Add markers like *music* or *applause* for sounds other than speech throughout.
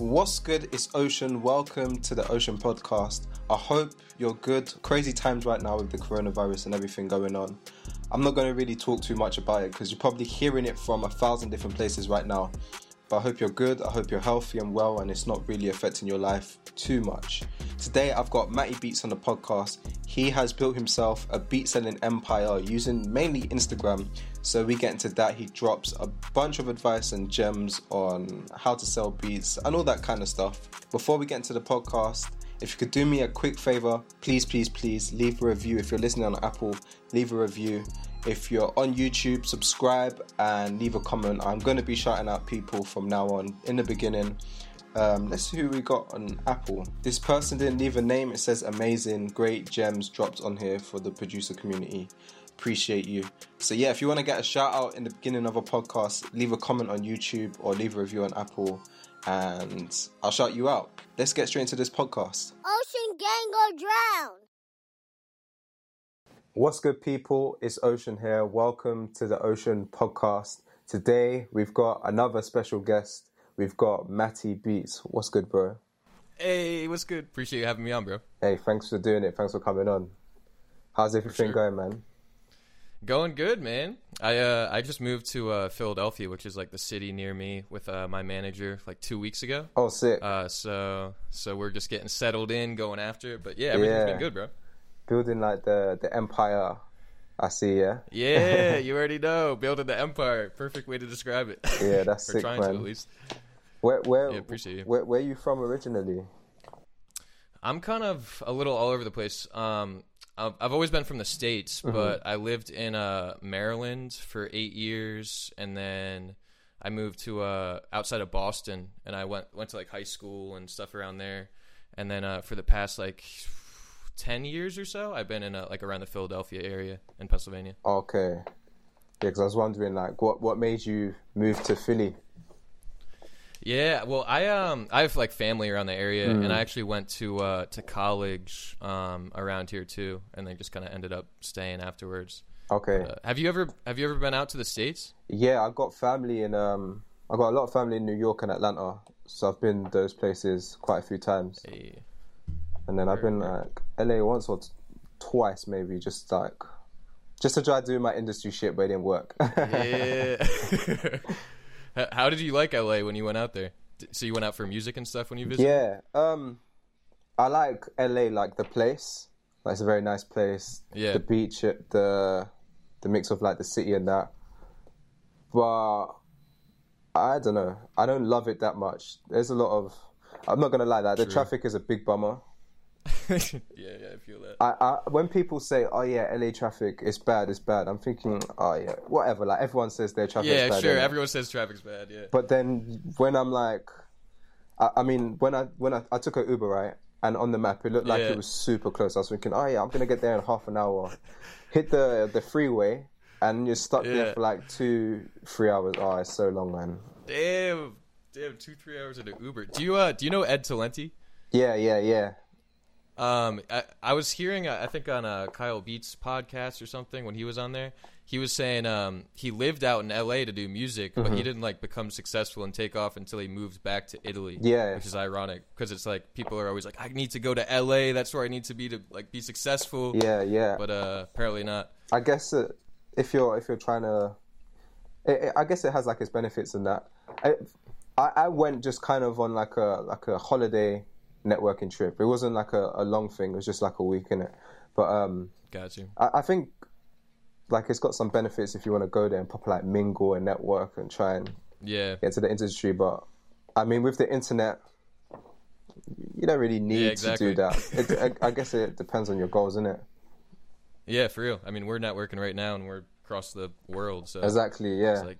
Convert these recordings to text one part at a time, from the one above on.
What's good? It's Ocean. Welcome to the Ocean Podcast. I hope you're good. Crazy times right now with the coronavirus and everything going on. I'm not going to really talk too much about it because you're probably hearing it from a thousand different places right now. But I hope you're good. I hope you're healthy and well and it's not really affecting your life too much. Today I've got Matty Beats on the podcast. He has built himself a beat selling empire using mainly Instagram. So we get into that. He drops a bunch of advice and gems on how to sell beats and all that kind of stuff. Before we get into the podcast, if you could do me a quick favor, please, please, please leave a review. If you're listening on Apple, leave a review. If you're on YouTube, subscribe and leave a comment. I'm going to be shouting out people from now on. In the beginning, um, let's see who we got on Apple. This person didn't leave a name. It says amazing, great gems dropped on here for the producer community. Appreciate you. So yeah, if you want to get a shout out in the beginning of a podcast, leave a comment on YouTube or leave a review on Apple, and I'll shout you out. Let's get straight into this podcast. Ocean gang or drown. What's good, people? It's Ocean here. Welcome to the Ocean Podcast. Today we've got another special guest. We've got Matty Beats. What's good, bro? Hey, what's good? Appreciate you having me on, bro. Hey, thanks for doing it. Thanks for coming on. How's everything sure. going, man? Going good, man. I uh I just moved to uh, Philadelphia, which is like the city near me, with uh, my manager like two weeks ago. Oh, sick. Uh, so so we're just getting settled in, going after it. But yeah, everything's Yeah. been good, bro. Building like the the empire. I see. Yeah. Yeah, *laughs* you already know, building the empire. Perfect way to describe it. Yeah, that's *laughs* or sick, trying man. to at least. Where where Yeah, appreciate you. where where you from originally? I'm kind of a little all over the place. Um, I've, I've always been from the states, Mm-hmm. but I lived in uh, Maryland for eight years, and then I moved to uh, outside of Boston, and I went went to like high school and stuff around there, and then uh, for the past like ten years or so, I've been in uh, like around the Philadelphia area in Pennsylvania. Okay. Yeah, because I was wondering like what what made you move to Philly? Yeah, well, I um I have like family around the area, Mm. and I actually went to uh, to college um around here too, and then just kind of ended up staying afterwards. Okay. Uh, have you ever have you ever been out to the states? Yeah, I've got family in um I've got a lot of family in New York and Atlanta. So I've been those places quite a few times. Hey. And then I've been like LA once or t- twice maybe just like just to try to do my industry shit but it didn't work. *laughs* Yeah. *laughs* How did you like LA when you went out there? So you went out for music and stuff when you visited? yeah. Um I like LA like the place. Like it's a very nice place. Yeah. The beach, the the mix of like the city and that. But I don't know. I don't love it that much. There's a lot of I'm not gonna lie that the traffic is a big bummer. Yeah, yeah, I feel that. I, I when people say, "Oh yeah, LA traffic is bad, it's bad," I'm thinking, "Oh yeah, whatever." Like everyone says their traffic yeah, is bad. Yeah, sure. Everyone says traffic's bad. Yeah. But then when I'm like, I, I mean, when I when I, I took a Uber right, and on the map it looked like Yeah. it was super close. I was thinking, "Oh yeah, I'm gonna get there in half an hour." Hit the the freeway, and you're stuck there for like two, three hours. Oh, it's so long, man. Damn, damn, two three hours in an Uber. Do you uh do you know Ed Talenti? Yeah, yeah, yeah. Um, I, I was hearing, uh, I think on a Kyle Beats podcast or something when he was on there, he was saying um, he lived out in L.A. to do music, but Mm-hmm. he didn't like become successful and take off until he moved back to Italy. Yeah. which is ironic because it's like people are always like, I need to go to L.A. That's where I need to be to like be successful. Yeah, yeah. But uh, apparently not. I guess uh, if you're if you're trying to, it, it- I guess it has like its benefits in that. I, I I went just kind of on like a like a holiday networking trip. It wasn't like a, a long thing. It was just like a week in it. But um, Got you. I, I think like it's got some benefits if you want to go there and proper like mingle and network and try and Yeah. get to the industry. But I mean, with the internet. You don't really need exactly. to do that. It, *laughs* I, I guess it depends on your goals, isn't it? Yeah, for real. I mean, we're networking right now and we're across the world, so Exactly. Yeah. it's like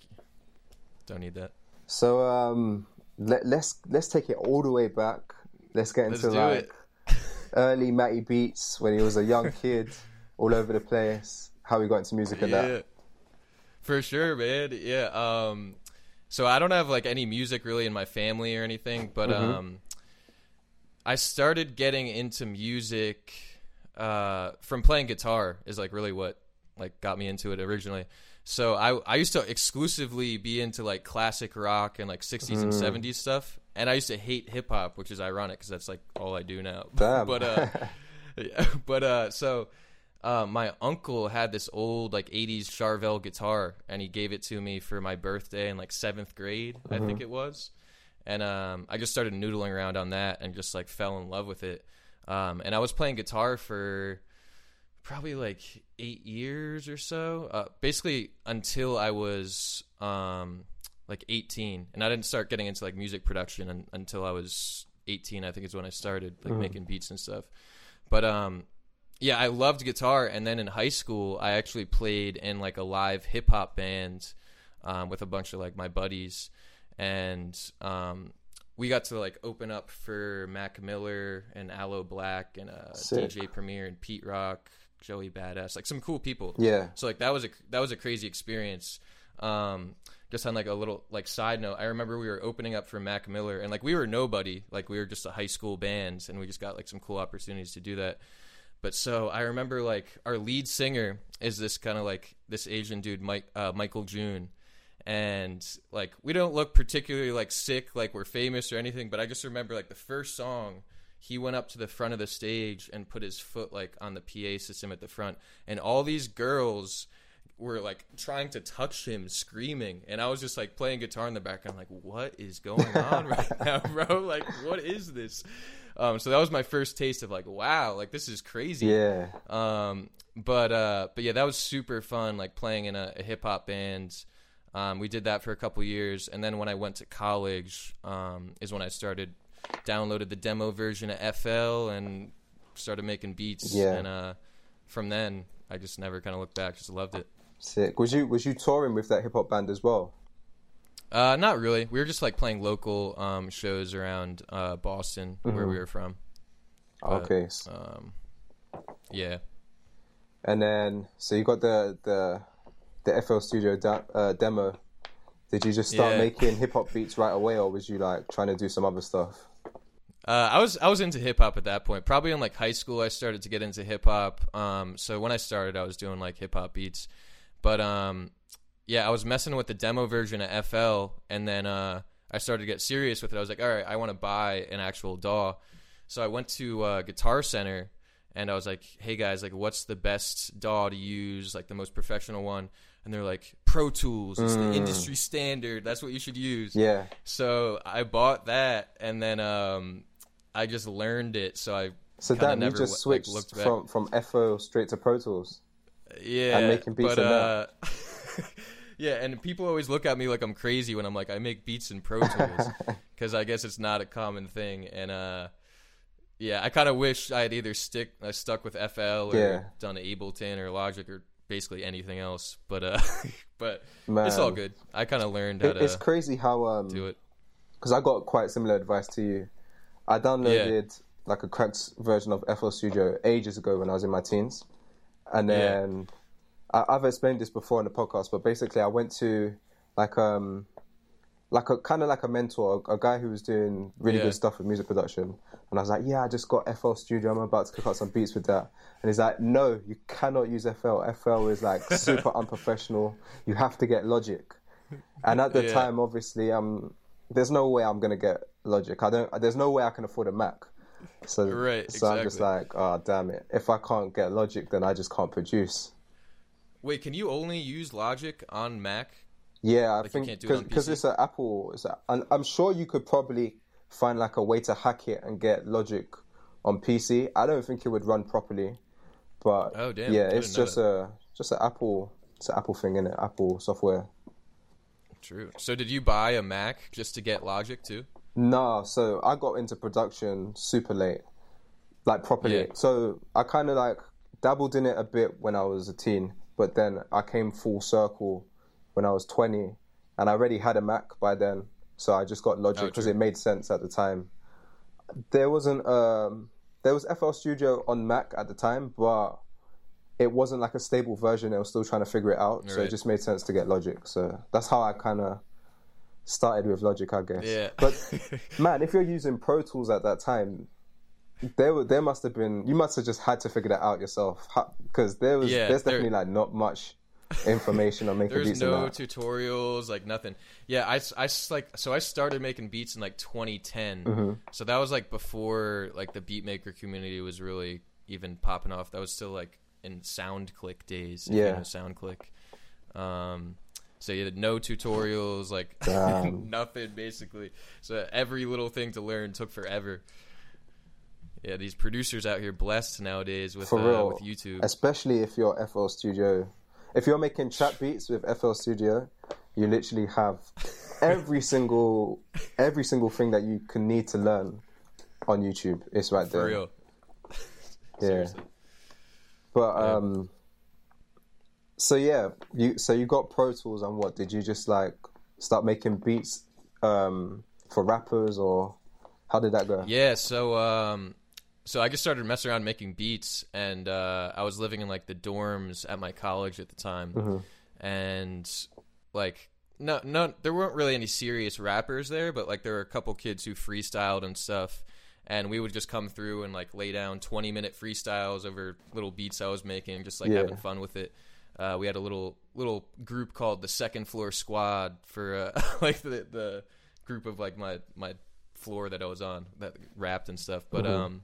don't need that. So um, let, let's let's take it all the way back. Let's get Let's into like it. early Matty Beats when he was a young kid, *laughs* all over the place. How he got into music and yeah, that. for sure, man. Yeah. Um, so I don't have like any music really in my family or anything, but Mm-hmm. um, I started getting into music uh, from playing guitar. Is like really what like got me into it originally. So I I used to exclusively be into like classic rock and like 60s and Mm. 70s stuff, and I used to hate hip hop, which is ironic because that's like all I do now. *laughs* Damn. but uh, *laughs* yeah, but uh, so uh, my uncle had this old like 80s Charvel guitar, and he gave it to me for my birthday in like seventh grade, I Mm-hmm. think it was. And um, I just started noodling around on that and just like fell in love with it. Um, and I was playing guitar for probably like eight years or so, uh, basically until I was um, like 18. And I didn't start getting into like music production un- until I was 18. I think is when I started like making beats and stuff. But um, yeah, I loved guitar. And then in high school, I actually played in like a live hip hop band um, with a bunch of like my buddies, and um, we got to like open up for Mac Miller and Aloe Blacc and uh, Sick. DJ Premier and Pete Rock, Joey Badass, like some cool people. Yeah. So like that was a that was a crazy experience. Um, just on like a little like side note, I remember we were opening up for Mac Miller, and like we were nobody, like we were just a high school band, and we just got like some cool opportunities to do that. But so I remember like our lead singer is this kind of like this Asian dude, Mike uh, Michael June, and like we don't look particularly like sick, like we're famous or anything. But I just remember like the first song, he went up to the front of the stage and put his foot like on the PA system at the front, and all these girls were like trying to touch him, screaming, and I was just like playing guitar in the background, like what is going on *laughs* right now, bro? Like what is this? Um, so that was my first taste of like, wow, like this is crazy. Yeah. Um, but uh, but yeah, that was super fun. Like playing in a, a hip hop band. Um, we did that for a couple years, and then when I went to college, um, is when I started downloaded the demo version of FL and started making beats. Yeah. And uh, from then, I just never kind of looked back. Just loved it. Sick. Was you was you touring with that hip hop band as well? Uh, not really. We were just like playing local um, shows around uh, Boston, where we were from. But, okay. Um, yeah. And then so you got the the the FL Studio da- uh, demo. Did you just start Yeah. making hip hop beats right away, or was you like trying to do some other stuff? Uh, I was I was into hip hop at that point. Probably in like high school, I started to get into hip hop. Um, so when I started, I was doing like hip hop beats. But um, yeah, I was messing with the demo version of FL, and then uh, I started to get serious with it. I was like, all right, I want to buy an actual DAW. So I went to uh, Guitar Center, and I was like, hey guys, like, what's the best DAW to use? Like the most professional one? And they're like, Pro Tools. It's the industry standard. That's what you should use. Yeah. So I bought that, and then um, I just learned it. So I So kinda you never, just switched back. from from FL straight to Pro Tools. yeah, and making beats but, in uh, *laughs* yeah, and people always look at me like I'm crazy when I'm like I make beats in Pro Tools *laughs* because I guess it's not a common thing. And uh, yeah, I kind of wish I had either stick uh, stuck with FL or Yeah. done Ableton or Logic or basically anything else. But uh, *laughs* but Man, it's all good. I kind of learned how It, it's crazy how um do it. because I got quite similar advice to you. I downloaded like a cracked version of FL Studio ages ago when I was in my teens, and Yeah. then I, I've explained this before in the podcast. But basically, I went to like um like a kind of like a mentor, a, a guy who was doing really Yeah. good stuff with music production, and I was like, "Yeah, I just got FL Studio. I'm about to cook out some beats with that." And he's like, "No, you cannot use FL. FL is like *laughs* super unprofessional. You have to get Logic." And at the Yeah. time, obviously, um, there's no way I'm gonna get Logic. I don't. There's no way I can afford a Mac. So, Right, so I'm just like, oh damn it! If I can't get Logic, then I just can't produce. Wait, can you only use Logic on Mac? Yeah, I Like think do it because it's an Apple. It's a, and I'm sure you could probably find like a way to hack it and get Logic on PC. I don't think it would run properly, but Oh, damn, yeah, it's just a just an Apple. It's an Apple thing in it. Apple software. True. So did you buy a Mac just to get Logic too? No, so I got into production super late, like properly. Yeah. So I kind of like dabbled in it a bit when I was a teen, but then I came full circle when I was 20, and I already had a Mac by then. So I just got Logic Oh, because true. it made sense at the time. There wasn't um, there was FL Studio on Mac at the time, but it wasn't like a stable version. It was still trying to figure it out, so it just made sense to get Logic. So that's how I kind of started with Logic, I guess. Yeah. But *laughs* man, if you're using Pro Tools at that time, there were- there must have been you must have just had to figure that out yourself because there was Yeah, there's there- definitely like not much information on making There's beats no that. tutorials, like nothing. Yeah, I, I like so I started making beats in like 2010. Mm-hmm. So that was like before like the beatmaker community was really even popping off. That was still like in SoundClick days. if you Yeah. know SoundClick. Um, so you had no tutorials, like *laughs* nothing basically. So every little thing to learn took forever. Yeah, these producers out here blessed nowadays with For uh, with YouTube. Especially if you're FL Studio. If you're making trap beats with FL Studio, you literally have every *laughs* single every single thing that you can need to learn on YouTube. It's right For there. real. Yeah. *laughs* Seriously. But um so yeah, you so you got Pro Tools and what? Did you just like start making beats um for rappers or how did that go? Yeah, so um so I just started messing around making beats and uh I was living in like the dorms at my college at the time. And like no no there weren't really any serious rappers there, but like there were a couple kids who freestyled and stuff. And we would just come through and like lay down 20 minute freestyles over little beats I was making, just like Yeah. having fun with it. Uh, we had a little little group called the Second Floor Squad for uh, *laughs* like the the group of like my my floor that I was on that rapped and stuff. But um,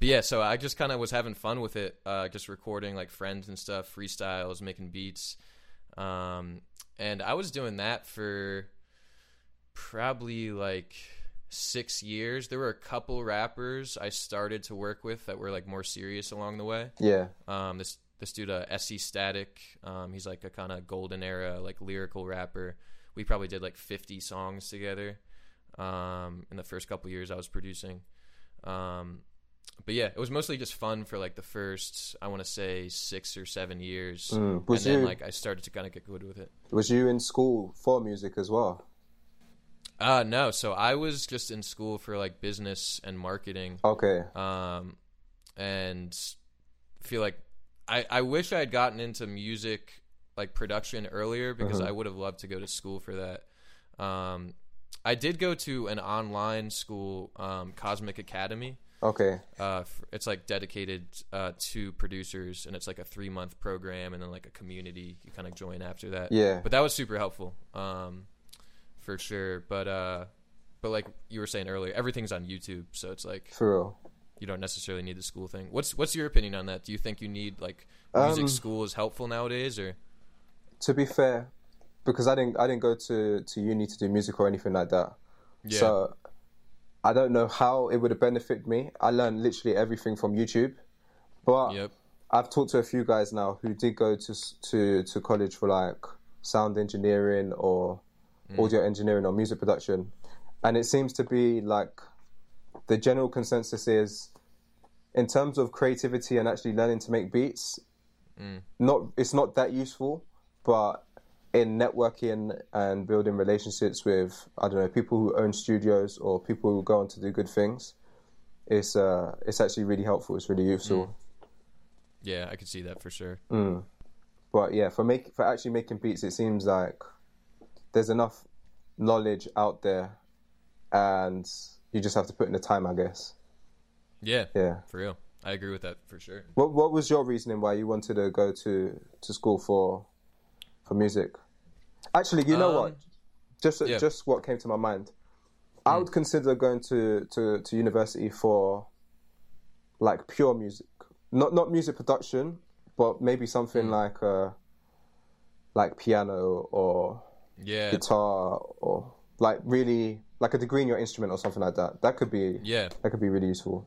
but yeah, so I just kind of was having fun with it, uh, just recording like friends and stuff, freestyles, making beats, um, and I was doing that for probably like six years. There were a couple rappers I started to work with that were like more serious along the way. Yeah. Um, this this dude, uh, SC Static, um, he's like a kind of golden era like lyrical rapper. We probably did like 50 songs together um, in the first couple years I was producing. Um, but yeah, it was mostly just fun for like the first, I want to say six or seven years, Mm. and then you like I started to kind of get good with it. was you in school for music as well? Uh no, so I was just in school for like business and marketing. Okay. um, and feel like I, I wish I had gotten into music like production earlier because Uh-huh. I would have loved to go to school for that. Um, I did go to an online school, um, Cosmic Academy. Okay. Uh, it's like dedicated uh, to producers, and it's like a three month program, and then like a community you kind of join after that. Yeah. but that was super helpful, um, for sure. But uh, but like you were saying earlier, everything's on YouTube, so it's like For real. You don't necessarily need the school thing. What's what's your opinion on that? Do you think you need like music Um, school is helpful nowadays or To be fair, because I didn't I didn't go to, to uni to do music or anything like that. yeah. So I don't know how it would have benefited me. I learned literally everything from YouTube. But yep. I've talked to a few guys now who did go to to to college for like sound engineering or audio engineering or music production, and it seems to be like the general consensus is, in terms of creativity and actually learning to make beats, mm. not it's not that useful, but in networking and building relationships with I don't know people who own studios or people who go on to do good things, it's uh it's actually really helpful. It's really useful. Mm. Yeah, I could see that for sure. Mm. But yeah, for make for actually making beats, it seems like there's enough knowledge out there, and you just have to put in the time, I guess. Yeah. Yeah. For real. I agree with that for sure. What What was your reasoning why you wanted to go to to school for for music? Actually, you know Um, what? Just yeah. just what came to my mind. I would consider going to, to, to university for like pure music, not not music production, but maybe something like uh like piano or Yeah. guitar or like really like a degree in your instrument or something like that. That could be Yeah. that could be really useful.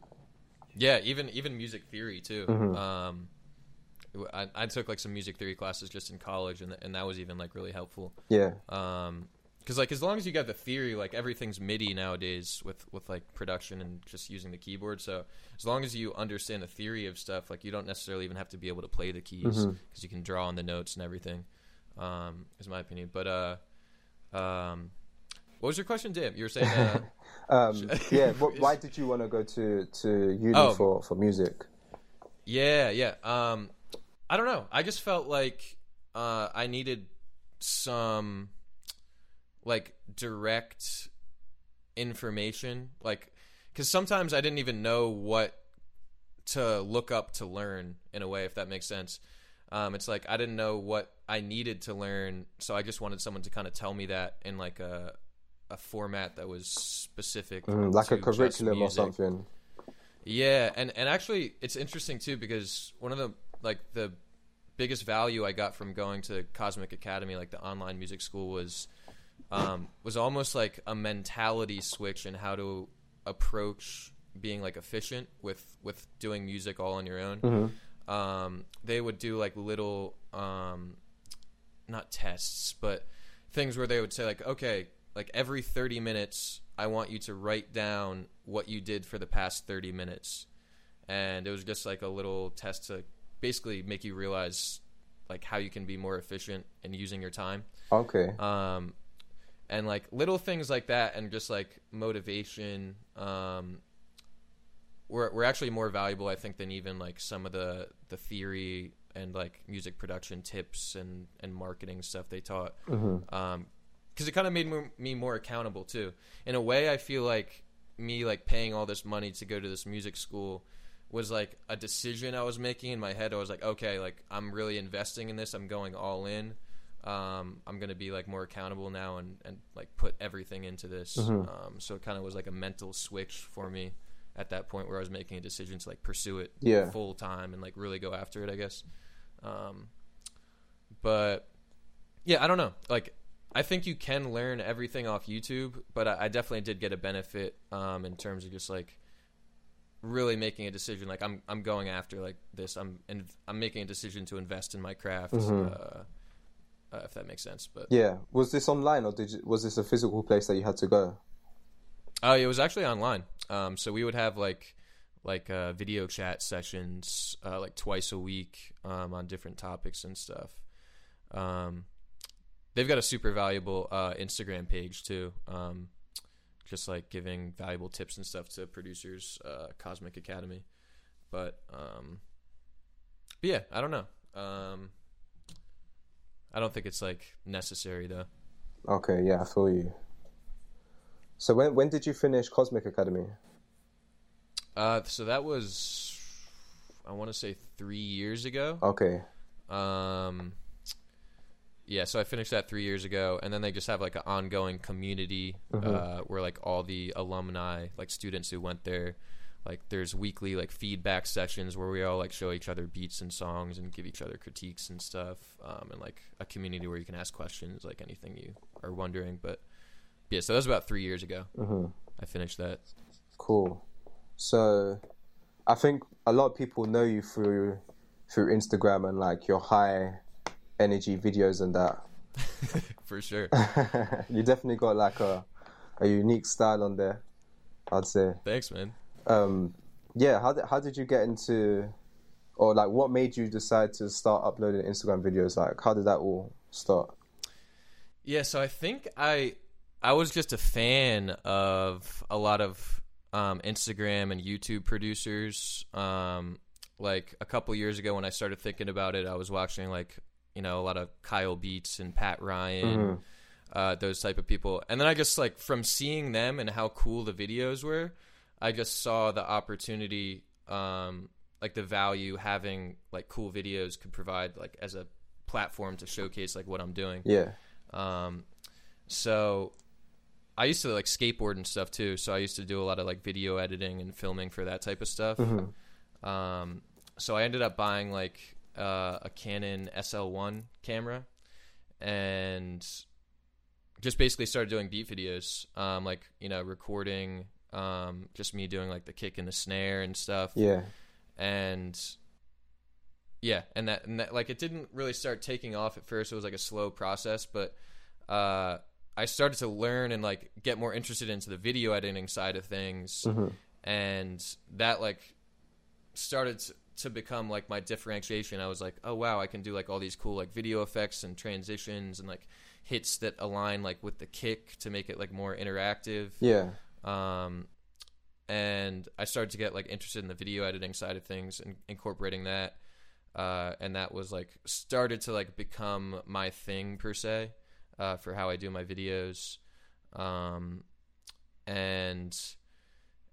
Yeah, even even music theory too. Mm-hmm. Um I, I took like some music theory classes just in college and and that was even like really helpful. Yeah, um because like as long as you got the theory like everything's midi nowadays with with like production and just using the keyboard so as long as you understand the theory of stuff like you don't necessarily even have to be able to play the keys because Mm-hmm. you can draw on the notes and everything um is my opinion but uh um what was your question Dim? you were saying uh, *laughs* um, *laughs* yeah. What, why did you want to go to to uni Oh. for for music? Yeah, yeah. Um, I don't know. I just felt like uh, I needed some like direct information, like because sometimes I didn't even know what to look up to learn in a way, if that makes sense. Um, it's like I didn't know what I needed to learn, so I just wanted someone to kind of tell me that in like a a format that was specific, Mm, like a curriculum or something. Yeah, and and actually, it's interesting too because one of the like the biggest value I got from going to Cosmic Academy, like the online music school, was um, was almost like a mentality switch in how to approach being like efficient with with doing music all on your own. Um, they would do like little um, not tests, but things where they would say like, okay, like every 30 minutes, I want you to write down what you did for the past 30 minutes. And it was just like a little test to basically make you realize like how you can be more efficient in using your time. Okay. Um, and like little things like that and just like motivation um, were, were actually more valuable I think than even like some of the the theory and like music production tips and and marketing stuff they taught um because it kind of made me, me more accountable too in a way I feel like me like paying all this money to go to this music school was like a decision I was making in my head I was like okay like I'm really investing in this I'm going all in um, I'm gonna be like more accountable now and, and like put everything into this. Um, so it kind of was like a mental switch for me at that point where I was making a decision to like pursue it Yeah. full time and like really go after it. I guess. Um, but yeah, I don't know. Like I think you can learn everything off YouTube, but I, I definitely did get a benefit um, in terms of just like really making a decision. Like I'm I'm going after like this. I'm in, I'm making a decision to invest in my craft. Uh, uh, if that makes sense, but Yeah. Was this online or did you, was this a physical place that you had to go? Oh, it was actually online. Um, so we would have like like uh, video chat sessions uh, like twice a week um, on different topics and stuff. Um, they've got a super valuable uh, Instagram page too. Um, just like giving valuable tips and stuff to producers, uh, Cosmic Academy. But, um, but yeah, I don't know. Um, I don't think it's like necessary though. Okay, yeah, I feel you. So when when did you finish Cosmic Academy? Uh, so that was, I want to say three years ago. Okay. Um, yeah, so I finished that three years ago, and then they just have like an ongoing community uh, where like all the alumni, like students who went there, like there's weekly like feedback sessions where we all like show each other beats and songs and give each other critiques and stuff, um, and like a community where you can ask questions like anything you are wondering. But yeah, so that was about three years ago. I finished that. Cool. So, I think a lot of people know you through through Instagram and like your high energy videos and that. *laughs* For sure. *laughs* you definitely got like a a unique style on there. I'd say. Thanks, man. Um, yeah. How did how did you get into, or like what made you decide to start uploading Instagram videos? Like how did that all start? Yeah, so I think I I was just a fan of a lot of um, Instagram and YouTube producers. Um, like a couple years ago, when I started thinking about it, I was watching like you know a lot of Kyle Beats and Pat Ryan, uh, those type of people, and then I just like from seeing them and how cool the videos were, I just saw the opportunity, um, like the value having like cool videos could provide like as a platform to showcase like what I'm doing. Yeah. Um, so I used to like skateboard and stuff too. So I used to do a lot of like video editing and filming for that type of stuff. Um, so I ended up buying like uh, a Canon SL1 camera and just basically started doing beat videos. Um, like you know, recording um, just me doing like the kick and the snare and stuff Yeah. and yeah and that, and that like it didn't really start taking off at first it was like a slow process but uh i started to learn and like get more interested into the video editing side of things and that like started to, to become like my differentiation i was like oh wow i can do like all these cool like video effects and transitions and like hits that align like with the kick to make it like more interactive Yeah. um, and I started to get like interested in the video editing side of things and incorporating that. Uh, and that was like started to like become my thing per se uh, for how I do my videos. Um, and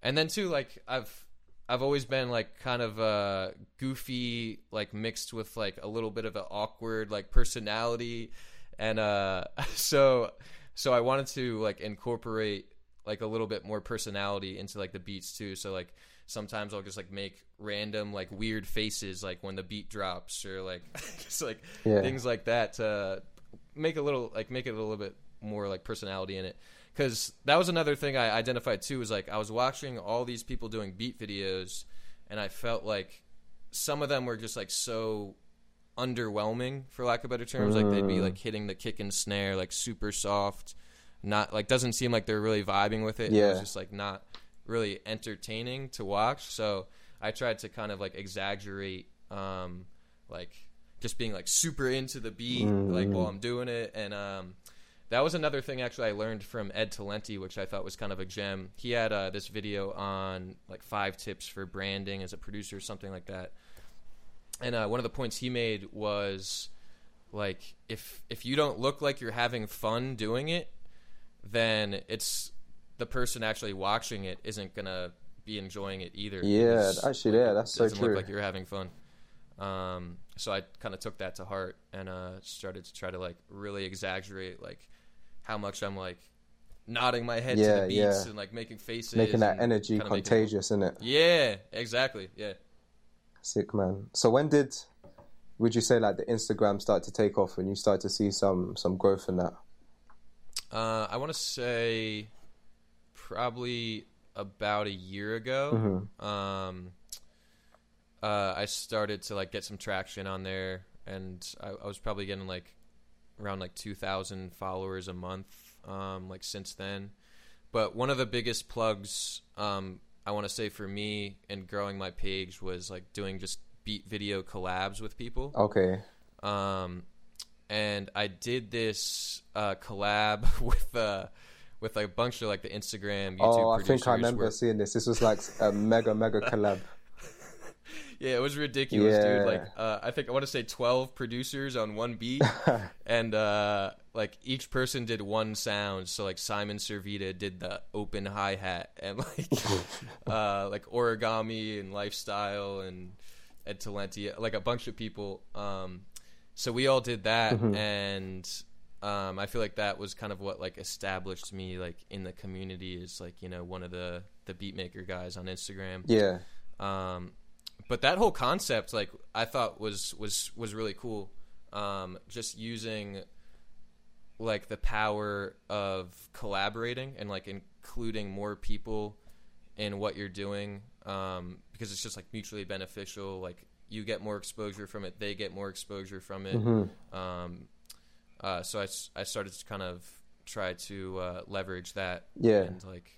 and then too like I've I've always been like kind of uh, goofy, like mixed with like a little bit of an awkward like personality, and uh, *laughs* so so I wanted to like incorporate like a little bit more personality into like the beats too. So like sometimes I'll just like make random like weird faces like when the beat drops or like *laughs* just like Yeah. things like that to make a little like make it a little bit more like personality in it because that was another thing i identified too was like i was watching all these people doing beat videos and i felt like some of them were just like so underwhelming for lack of better terms like they'd be Mm. like hitting the kick and snare like super soft not like doesn't seem like they're really vibing with it Yeah. was just like not really entertaining to watch so i tried to kind of like exaggerate um like just being like super into the beat like while i'm doing it and um that was another thing actually I learned from Ed Talenti, which I thought was kind of a gem. He had uh, this video on like five tips for branding as a producer, or something like that. And uh, one of the points he made was like if if you don't look like you're having fun doing it, then it's the person actually watching it isn't gonna be enjoying it either. Yeah, actually, like, yeah, it that's so doesn't true. Look like you're having fun. Um, so I kind of took that to heart and uh, started to try to like really exaggerate like how much I'm like nodding my head to Yeah, the beats yeah. and like making faces, Making that energy kinda making- contagious, isn't it? yeah, exactly. Yeah. Sick man. So when did would you say like the Instagram start to take off and you start to see some some growth in that? Uh, I want to say probably about a year ago. Um, uh, I started to like get some traction on there, and I, I was probably getting like around like two thousand followers a month. Um, like since then, but one of the biggest plugs um, I want to say for me in growing my page was like doing just beat video collabs with people. Okay. Um, and I did this uh, collab *laughs* with uh, with like a bunch of like the Instagram, YouTube oh, I think I remember where- seeing this. This was like a mega mega *laughs* collab. Yeah, it was ridiculous, Yeah. dude. Like, uh, I think I want to say twelve producers on one beat, *laughs* and uh, like each person did one sound. So like Simon Servida did the open hi hat, and like *laughs* uh, like origami and lifestyle and Ed Talenti, like a bunch of people. Um, so we all did that, and um, I feel like that was kind of what like established me like in the community as like you know one of the the beatmaker guys on Instagram. Yeah. Um, but that whole concept, like, I thought was was was really cool. Um, just using like the power of collaborating and like including more people in what you're doing, um, because it's just like mutually beneficial. Like you get more exposure from it, they get more exposure from it. Um, uh, so I, I started to kind of try to uh, leverage that Yeah. and like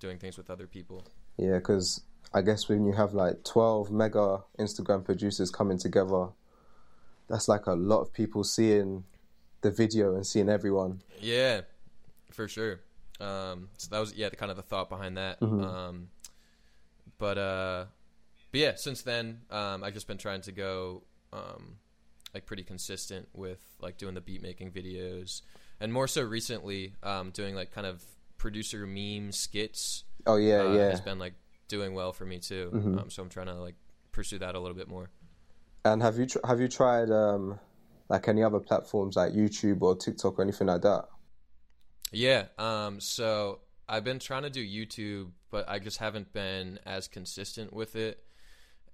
doing things with other people. Yeah, because I guess when you have like 12 mega Instagram producers coming together, that's like a lot of people seeing the video and seeing everyone. Yeah, for sure. Um, so that was yeah, the kind of the thought behind that. Um, but uh, but yeah, since then, um, I've just been trying to go um, like pretty consistent with like doing the beat making videos, and more so recently, um, doing like kind of producer meme skits. Oh, yeah, uh, yeah. has been like doing well for me too. Um, so I'm trying to like pursue that a little bit more. And have you tr- have you tried um, like any other platforms like YouTube or TikTok or anything like that? Yeah. Um. So I've been trying to do YouTube, but I just haven't been as consistent with it,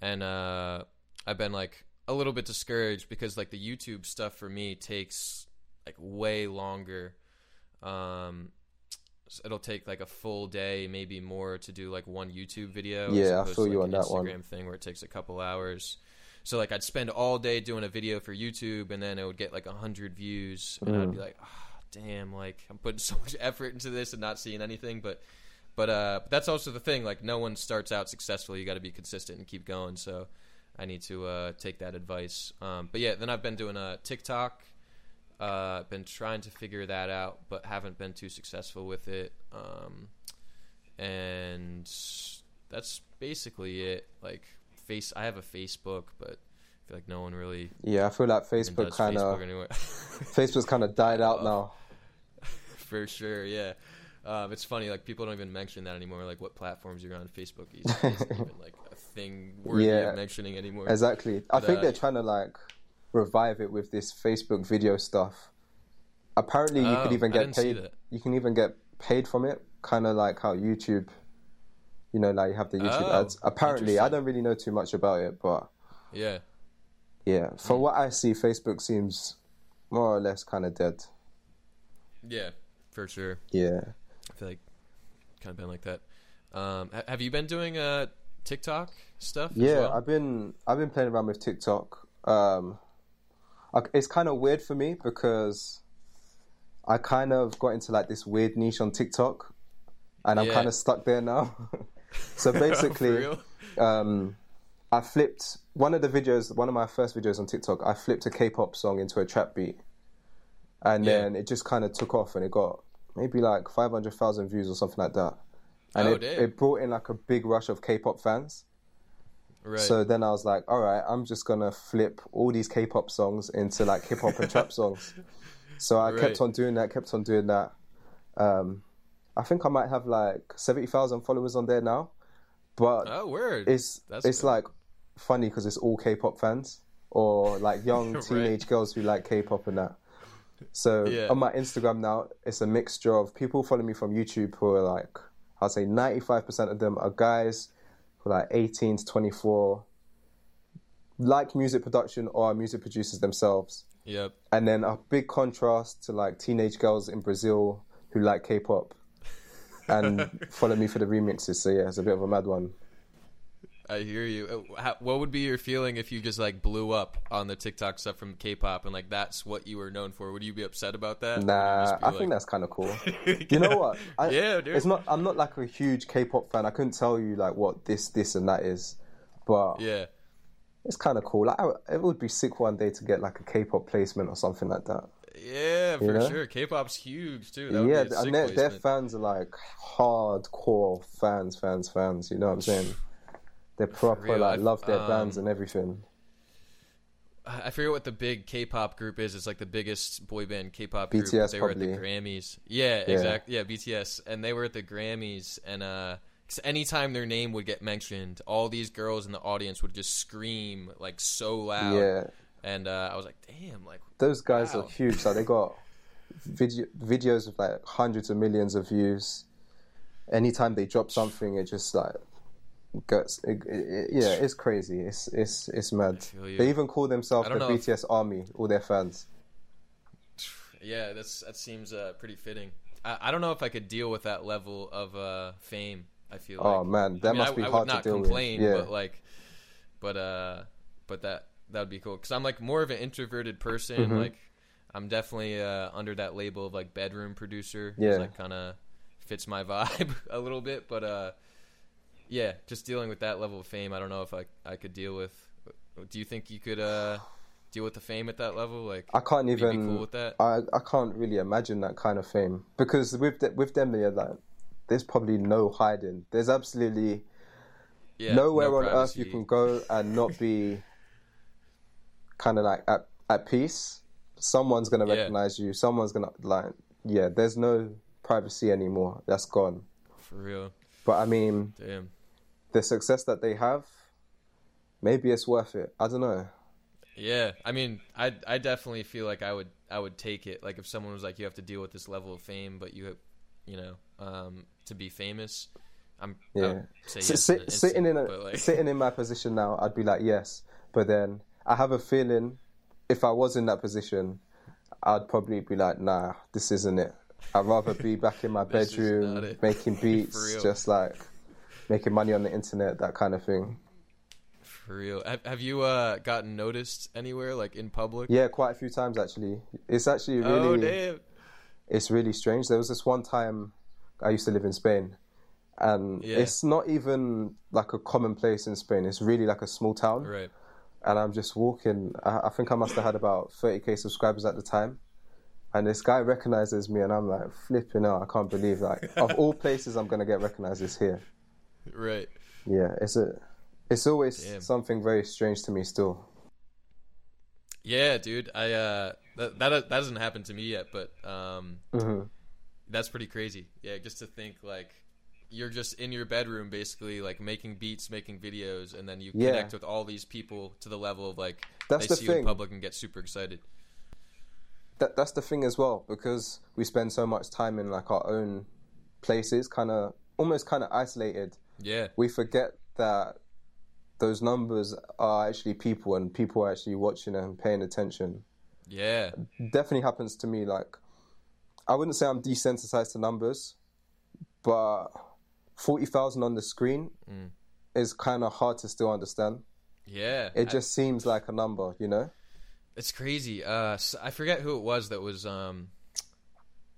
and uh, I've been like a little bit discouraged because like the YouTube stuff for me takes like way longer. Um. It'll take like a full day, maybe more, to do like one YouTube video. as Yeah, I feel to, you like, on that one. Thing where it takes a couple hours. So like I'd spend all day doing a video for YouTube, and then it would get like a hundred views, and Mm. I'd be like, ah, damn, like I'm putting *laughs* so much effort into this and not seeing anything. But but uh, but that's also the thing. Like no one starts out successful. You got to be consistent and keep going. So I need to uh, take that advice. Um, but yeah, then I've been doing a TikTok. Uh, been trying to figure that out, but haven't been too successful with it. Um, and that's basically it. Like face, I have a Facebook, but I feel like no one really Yeah, I feel like Facebook kind of. *laughs* Facebook's kind of died out now. *laughs* For sure, yeah. Um, it's funny, like people don't even mention that anymore. Like what platforms you're on Facebook is isn't even like a thing worthy *laughs* Yeah. of mentioning anymore. Exactly. I But, think uh, they're trying to like revive it with this Facebook video stuff. Apparently, you Oh, could even get paid. You can even get paid from it, kind of like how YouTube. You know, like you have the YouTube Oh, ads. Apparently, I don't really know too much about it, but yeah, yeah, Hmm. for what I see, Facebook seems more or less kind of dead. yeah, for sure. Yeah. I feel like kind of been like that. Um, have you been doing uh TikTok stuff? as Yeah, well? I've been I've been playing around with TikTok. Um, it's kind of weird for me because I kind of got into like this weird niche on TikTok, and I'm Yeah. kind of stuck there now. *laughs* so *laughs* basically, um, I flipped one of the videos, one of my first videos on TikTok. I flipped a K-pop song into a trap beat, and Yeah. then it just kind of took off, and it got maybe like five hundred thousand views or something like that. And Oh, it, it brought in like a big rush of K-pop fans. Right. So then I was like, all right, I'm just gonna flip all these K-pop songs into like hip hop and trap songs. *laughs* So I Right. kept on doing that, kept on doing that. Um, I think I might have like seventy thousand followers on there now, but oh, word. it's That's it's good. like funny because it's all K-pop fans or like *laughs* young Right. teenage girls who like K-pop and that. So Yeah. on my Instagram now, it's a mixture of people following me from YouTube who are like, I'd say ninety five percent of them are guys like eighteen to twenty four, like music production or are music producers themselves, Yep. and then a big contrast to like teenage girls in Brazil who like K-pop. and *laughs* follow me for the remixes. So yeah, it's a bit of a mad one. I hear you. Uh, How, what would be your feeling if you just like blew up on the TikTok stuff from K-pop and like that's what you were known for? Would you be upset about that? You Nah, I like- think that's kind of cool. *laughs* You know what? I, Yeah, dude. It's not. I'm not like a huge K-pop fan. I couldn't tell you like what this, this, and that is, but yeah. it's kind of cool. Like, I, it would be sick one day to get like a K-pop placement or something like that. Yeah, for know? sure. K-pop's huge too. That yeah, be a sick and their, their fans are like hardcore fans, fans, fans. You know what I'm saying? They're proper real, like I've- love their um, bands and everything. I forget what the big K-pop group is. It's like the biggest boy band K-pop group. BTS They were at the Grammys. Yeah, Yeah. exactly. Yeah, BTS, and they were at the Grammys, and uh, 'cause anytime their name would get mentioned, all these girls in the audience would just scream like so loud. Yeah, And uh, I was like, damn, like those guys Wow. are huge. So they got video videos with like hundreds of millions of views. Anytime they drop something, it just like gets. It, yeah, it's crazy. It's it's it's mad. They even call themselves the don't if- BTS army. All their fans. *sighs* Yeah, that's that seems uh, pretty fitting. I, I don't know if I could deal with that level of uh, fame. I feel. Oh like. man, that I mean, must I, be I hard would not to deal complain, with. Yeah, but like, but uh, but that that would be cool because I'm like more of an introverted person. Mhm. Like, I'm definitely uh, under that label of like bedroom producer. Yeah. like kind of fits my *laughs* vibe a little bit, but uh, yeah, just dealing with that level of fame, I don't know if I I could deal with. Do you think you could uh deal with the fame at that level? Like, I can't even. cool with that? I I can't really imagine that kind of fame because with the, with them, they're like, there's probably no hiding. There's absolutely Yeah, nowhere no on earth you can go and not be kind of like at at peace. Someone's gonna Yeah. recognize you. Someone's gonna like, yeah. There's no privacy anymore. That's gone. For real. But I mean, Damn. The success that they have, maybe it's worth it. I don't know. Yeah, I mean, I I definitely feel like I would I would take it. Like if someone was like, you have to deal with this level of fame, but you, have, you know, um, to be famous, I'm Yeah. say S- sit- in sitting in a, like, sitting in my *laughs* position now, I'd be like yes. But then I have a feeling if I was in that position, I'd probably be like, nah, this isn't it. I'd rather be back in my *laughs* This is not bedroom making *laughs* beats, just like making money on the internet, that kind of thing. for real. Have, have you uh gotten noticed anywhere, like in public? Yeah, quite a few times actually. It's actually really, Oh damn. it's really strange. There was this one time I used to live in Spain, and Yeah. it's not even like a common place in Spain. It's really like a small town. Right. and I'm just walking. I, I think I must have had about 30k subscribers at the time. And this guy recognizes me, and I'm like, flipping out. I can't believe, like, of all places I'm going to get recognized is here. Right. Yeah, it's a, it's always Damn. something very strange to me still. Yeah, dude. I uh that that that doesn't happen to me yet, but um hmm That's pretty crazy. Yeah, just to think like you're just in your bedroom basically like making beats, making videos, and then you Yeah. connect with all these people to the level of like That's they the see you in public and get super excited. that that's the thing as well because we spend so much time in like our own places, kind of almost kind of isolated. Yeah. We forget that those numbers are actually people and people are actually watching and paying attention. Yeah. Definitely happens to me. Like, I wouldn't say I'm desensitized to numbers, but forty thousand on the screen Mm. is kind of hard to still understand. Yeah. It I- just seems like a number, you know. It's crazy. Uh, I forget who it was that was um,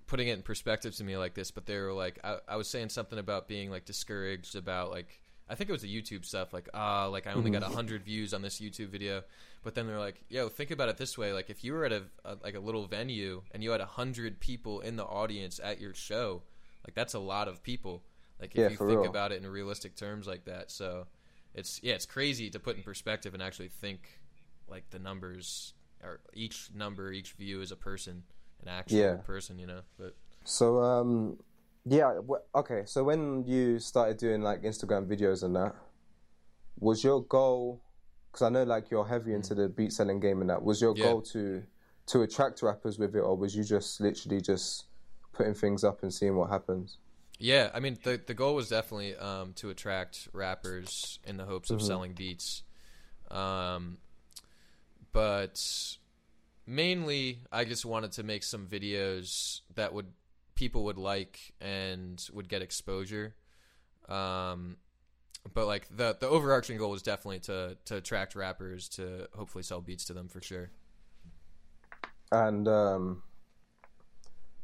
putting it in perspective to me like this, but they were like, I, I was saying something about being like discouraged about like, I think it was the YouTube stuff, like, ah, like I only got a hundred views on this YouTube video, but then they're like, yo, think about it this way, like if you were at a, a like a little venue and you had a hundred people in the audience at your show, like that's a lot of people. Like if Yeah, you think real. about it in realistic terms like that, so it's yeah, it's crazy to put in perspective and actually think like the numbers or each number, each view is a person, an actual Yeah. person, you know. But So um, yeah, w- okay. So when you started doing like Instagram videos and that, was your goal? Because I know like you're heavy into the beat selling game and that. Was your Yeah. goal to to attract rappers with it, or was you just literally just putting things up and seeing what happens? yeah, I mean the the goal was definitely um, to attract rappers in the hopes of Mhm. selling beats, um, but mainly I just wanted to make some videos that would people would like and would get exposure. Um, but like the the overarching goal was definitely to to attract rappers to hopefully sell beats to them for sure. And um,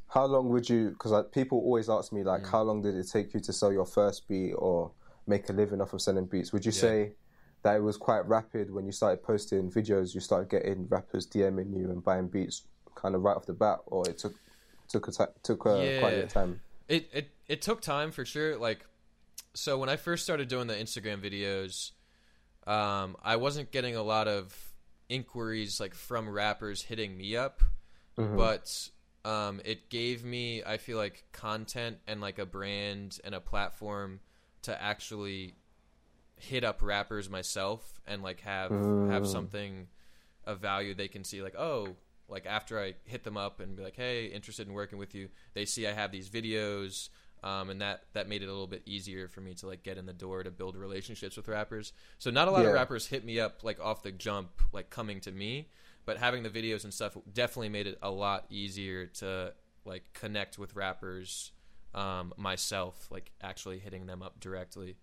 how long would you? Because like, people always ask me Mm. like, how long did it take you to sell your first beat or make a living off of selling beats? Would you Yeah. say that it was quite rapid when you started posting videos? You started getting rappers DMing you and buying beats kind of right off the bat, or it took took a ti took uh, quite a bit of time. It it it took time for sure. Like, so when I first started doing the Instagram videos, um, I wasn't getting a lot of inquiries like from rappers hitting me up, Mhm. but um, it gave me I feel like content and like a brand and a platform to actually hit up rappers myself and like have have Mm. something of value they can see like oh like after I hit them up and be like hey interested in working with you they see I have these videos um, and that that made it a little bit easier for me to like get in the door to build relationships with rappers so not a lot Yeah. of rappers hit me up like off the jump like coming to me but having the videos and stuff definitely made it a lot easier to like connect with rappers um, myself like actually hitting them up directly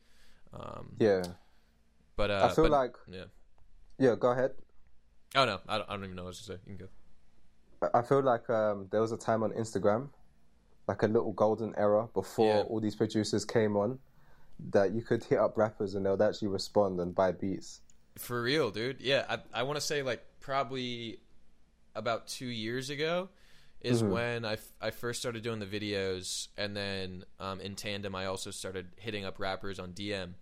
um, Yeah, but uh, I feel but- like yeah yeah. Go ahead. oh no I don't, I don't even know what to say you can go I- feel like um, there was a time on Instagram, like a little golden era before Yeah. all these producers came on, that you could hit up rappers and they'll actually respond and buy beats. For real, dude. Yeah, I, I want to say like probably about two years ago is Mhm. when I, f- I first started doing the videos, and then um, in tandem I also started hitting up rappers on DM,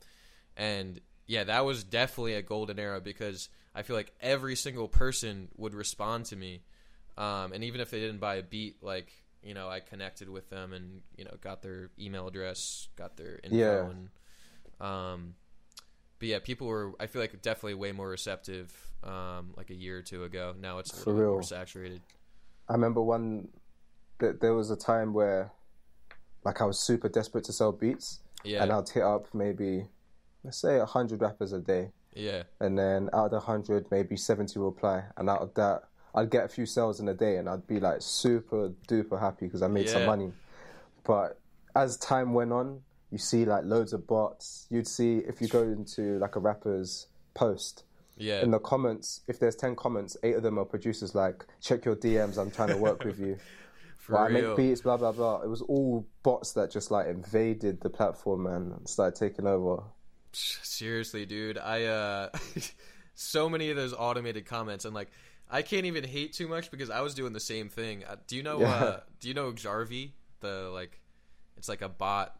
and yeah, that was definitely a golden era because I feel like every single person would respond to me, um, and even if they didn't buy a beat, like you know, I connected with them and you know got their email address, got their info, Yeah. and um, but yeah, people were. I feel like definitely way more receptive. Um, like a year or two ago. Now it's a For more saturated. I remember one that there was a time where like I was super desperate to sell beats. Yeah, and I'd hit up maybe let's say hundred rappers a day. Yeah, and then out of the hundred maybe seventy will reply and out of that I'd get a few sales in a day and I'd be like super duper happy because I made some money. But as time went on, you see like loads of bots. You'd see if you go into like a rapper's post yeah, in the comments, if there's 10 comments, eight of them are producers like, check your DMs, I'm trying to work with you. *laughs* Like, I make beats, blah, blah, blah. It was all bots that just like invaded the platform man, and started taking over. Seriously, dude. I uh *laughs* so many of those automated comments and like I can't even hate too much because I was doing the same thing. Uh, do you know Yeah. uh do you know Jarvee? The like it's like a bot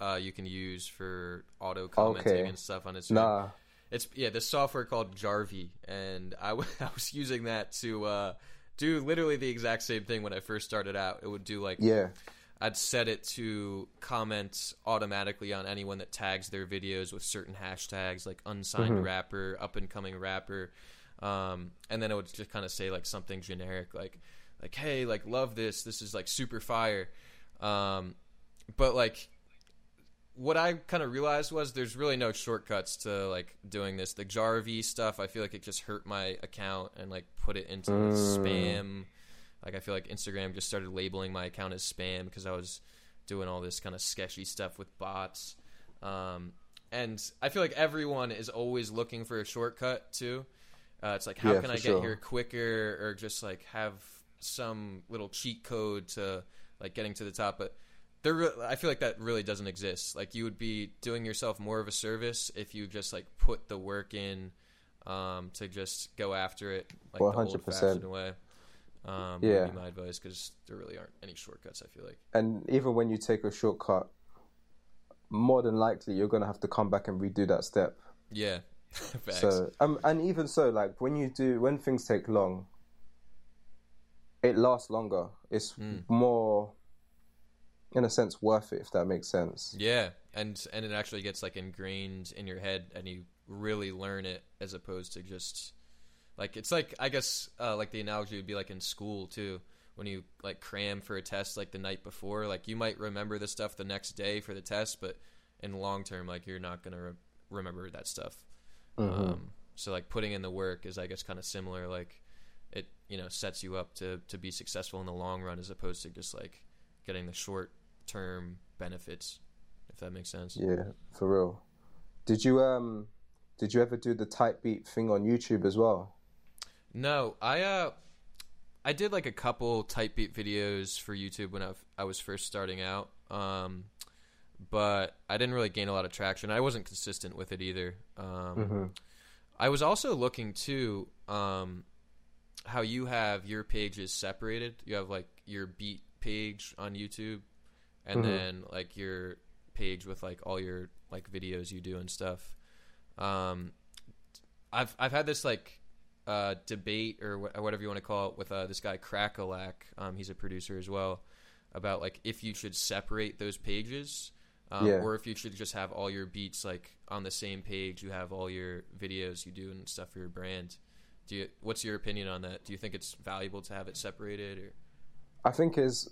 uh you can use for auto commenting Okay. and stuff on Instagram. Nah. It's yeah, this software called Jarvee, and I, w- *laughs* I was using that to uh, do literally the exact same thing when I first started out. It would do like Yeah. I'd set it to comment automatically on anyone that tags their videos with certain hashtags like unsigned Mhm. rapper, up and coming rapper, um, and then it would just kind of say like something generic like like hey like love this this is like super fire, um, but like what I kind of realized was there's really no shortcuts to like doing this. The Jarvee stuff, I feel like it just hurt my account and like put it into Mm. spam. Like I feel like Instagram just started labeling my account as spam because I was doing all this kind of sketchy stuff with bots. Um, and I feel like everyone is always looking for a shortcut too. Uh, it's like how Yeah, can I get sure. here quicker or just like have some little cheat code to like getting to the top, but there re- I feel like that really doesn't exist. Like you would be doing yourself more of a service if you just like put the work in um, to just go after it like Well, the 100%. old-fashioned way. Um, Yeah. would be my advice because there really aren't any shortcuts. I feel like. And even when you take a shortcut, more than likely you're gonna have to come back and redo that step. Yeah. *laughs* So, um, and even so, like when you do, when things take long, it lasts longer. It's Hmm. more, in a sense, worth it if that makes sense. Yeah, and and it actually gets like ingrained in your head, and you really learn it as opposed to just like it's like I guess uh, like the analogy would be like in school too. When you like cram for a test like the night before, like you might remember the stuff the next day for the test, but in the long term, like you're not gonna re- remember that stuff. Um, so like putting in the work is I guess kind of similar. Like it you know sets you up to to be successful in the long run as opposed to just like getting the short term benefits. If that makes sense. Yeah, for real. Did you um, did you ever do the type beat thing on YouTube as well? No, I uh, I did like a couple type beat videos for YouTube when I, I was first starting out. Um, but I didn't really gain a lot of traction. I wasn't consistent with it either. Um, I was also looking too, um, how you have your pages separated. You have like your beat page on YouTube, and then like your page with like all your like videos you do and stuff. Um, I've I've had this like uh, debate or wh- whatever you want to call it with uh, this guy Crackalack. Um, he's a producer as well. About like if you should separate those pages, um, Yeah. or if you should just have all your beats like on the same page. You have all your videos you do and stuff for your brand. Do you? What's your opinion on that? Do you think it's valuable to have it separated? Or I think is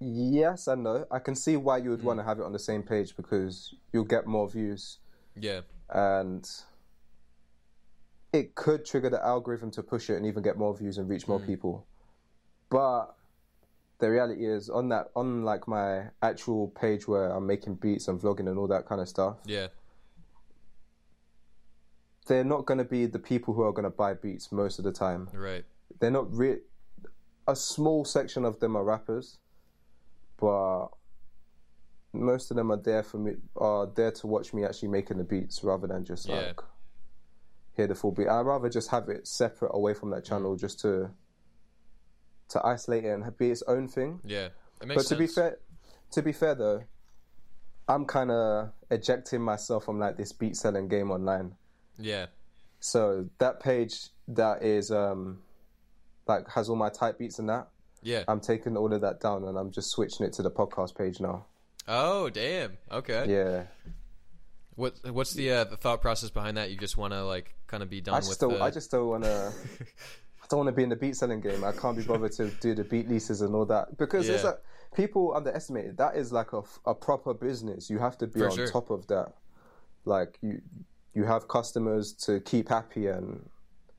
yes and no. I can see why you would want to hmm. have it on the same page because you'll get more views yeah, and it could trigger the algorithm to push it and even get more views and reach more hmm. people. But the reality is on that on like my actual page where I'm making beats and vlogging and all that kind of stuff, yeah, they're not going to be the people who are going to buy beats most of the time. right. they're not re- a small section of them are rappers, but most of them are there for me are there to watch me actually making the beats rather than just Yeah. like hear the full beat. I'd rather just have it separate away from that channel just to to isolate it and be its own thing. Yeah, it But makes to be fair, to be fair though, I'm kind of ejecting myself from like this beat selling game online. yeah, So that page that is um like has all my type beats and that. Yeah. I'm taking all of that down and I'm just switching it to the podcast page now. oh, damn. Okay. Yeah, What What's the uh, the thought process behind that? You just want to like kind of be done I with don't. the. I just don't want to. *laughs* I don't want to be in the beat selling game. I can't be bothered to do the beat leases and all that because it's Yeah. like people underestimate it. That is like a, a proper business. You have to be For on sure. top of that. Like you, you have customers to keep happy and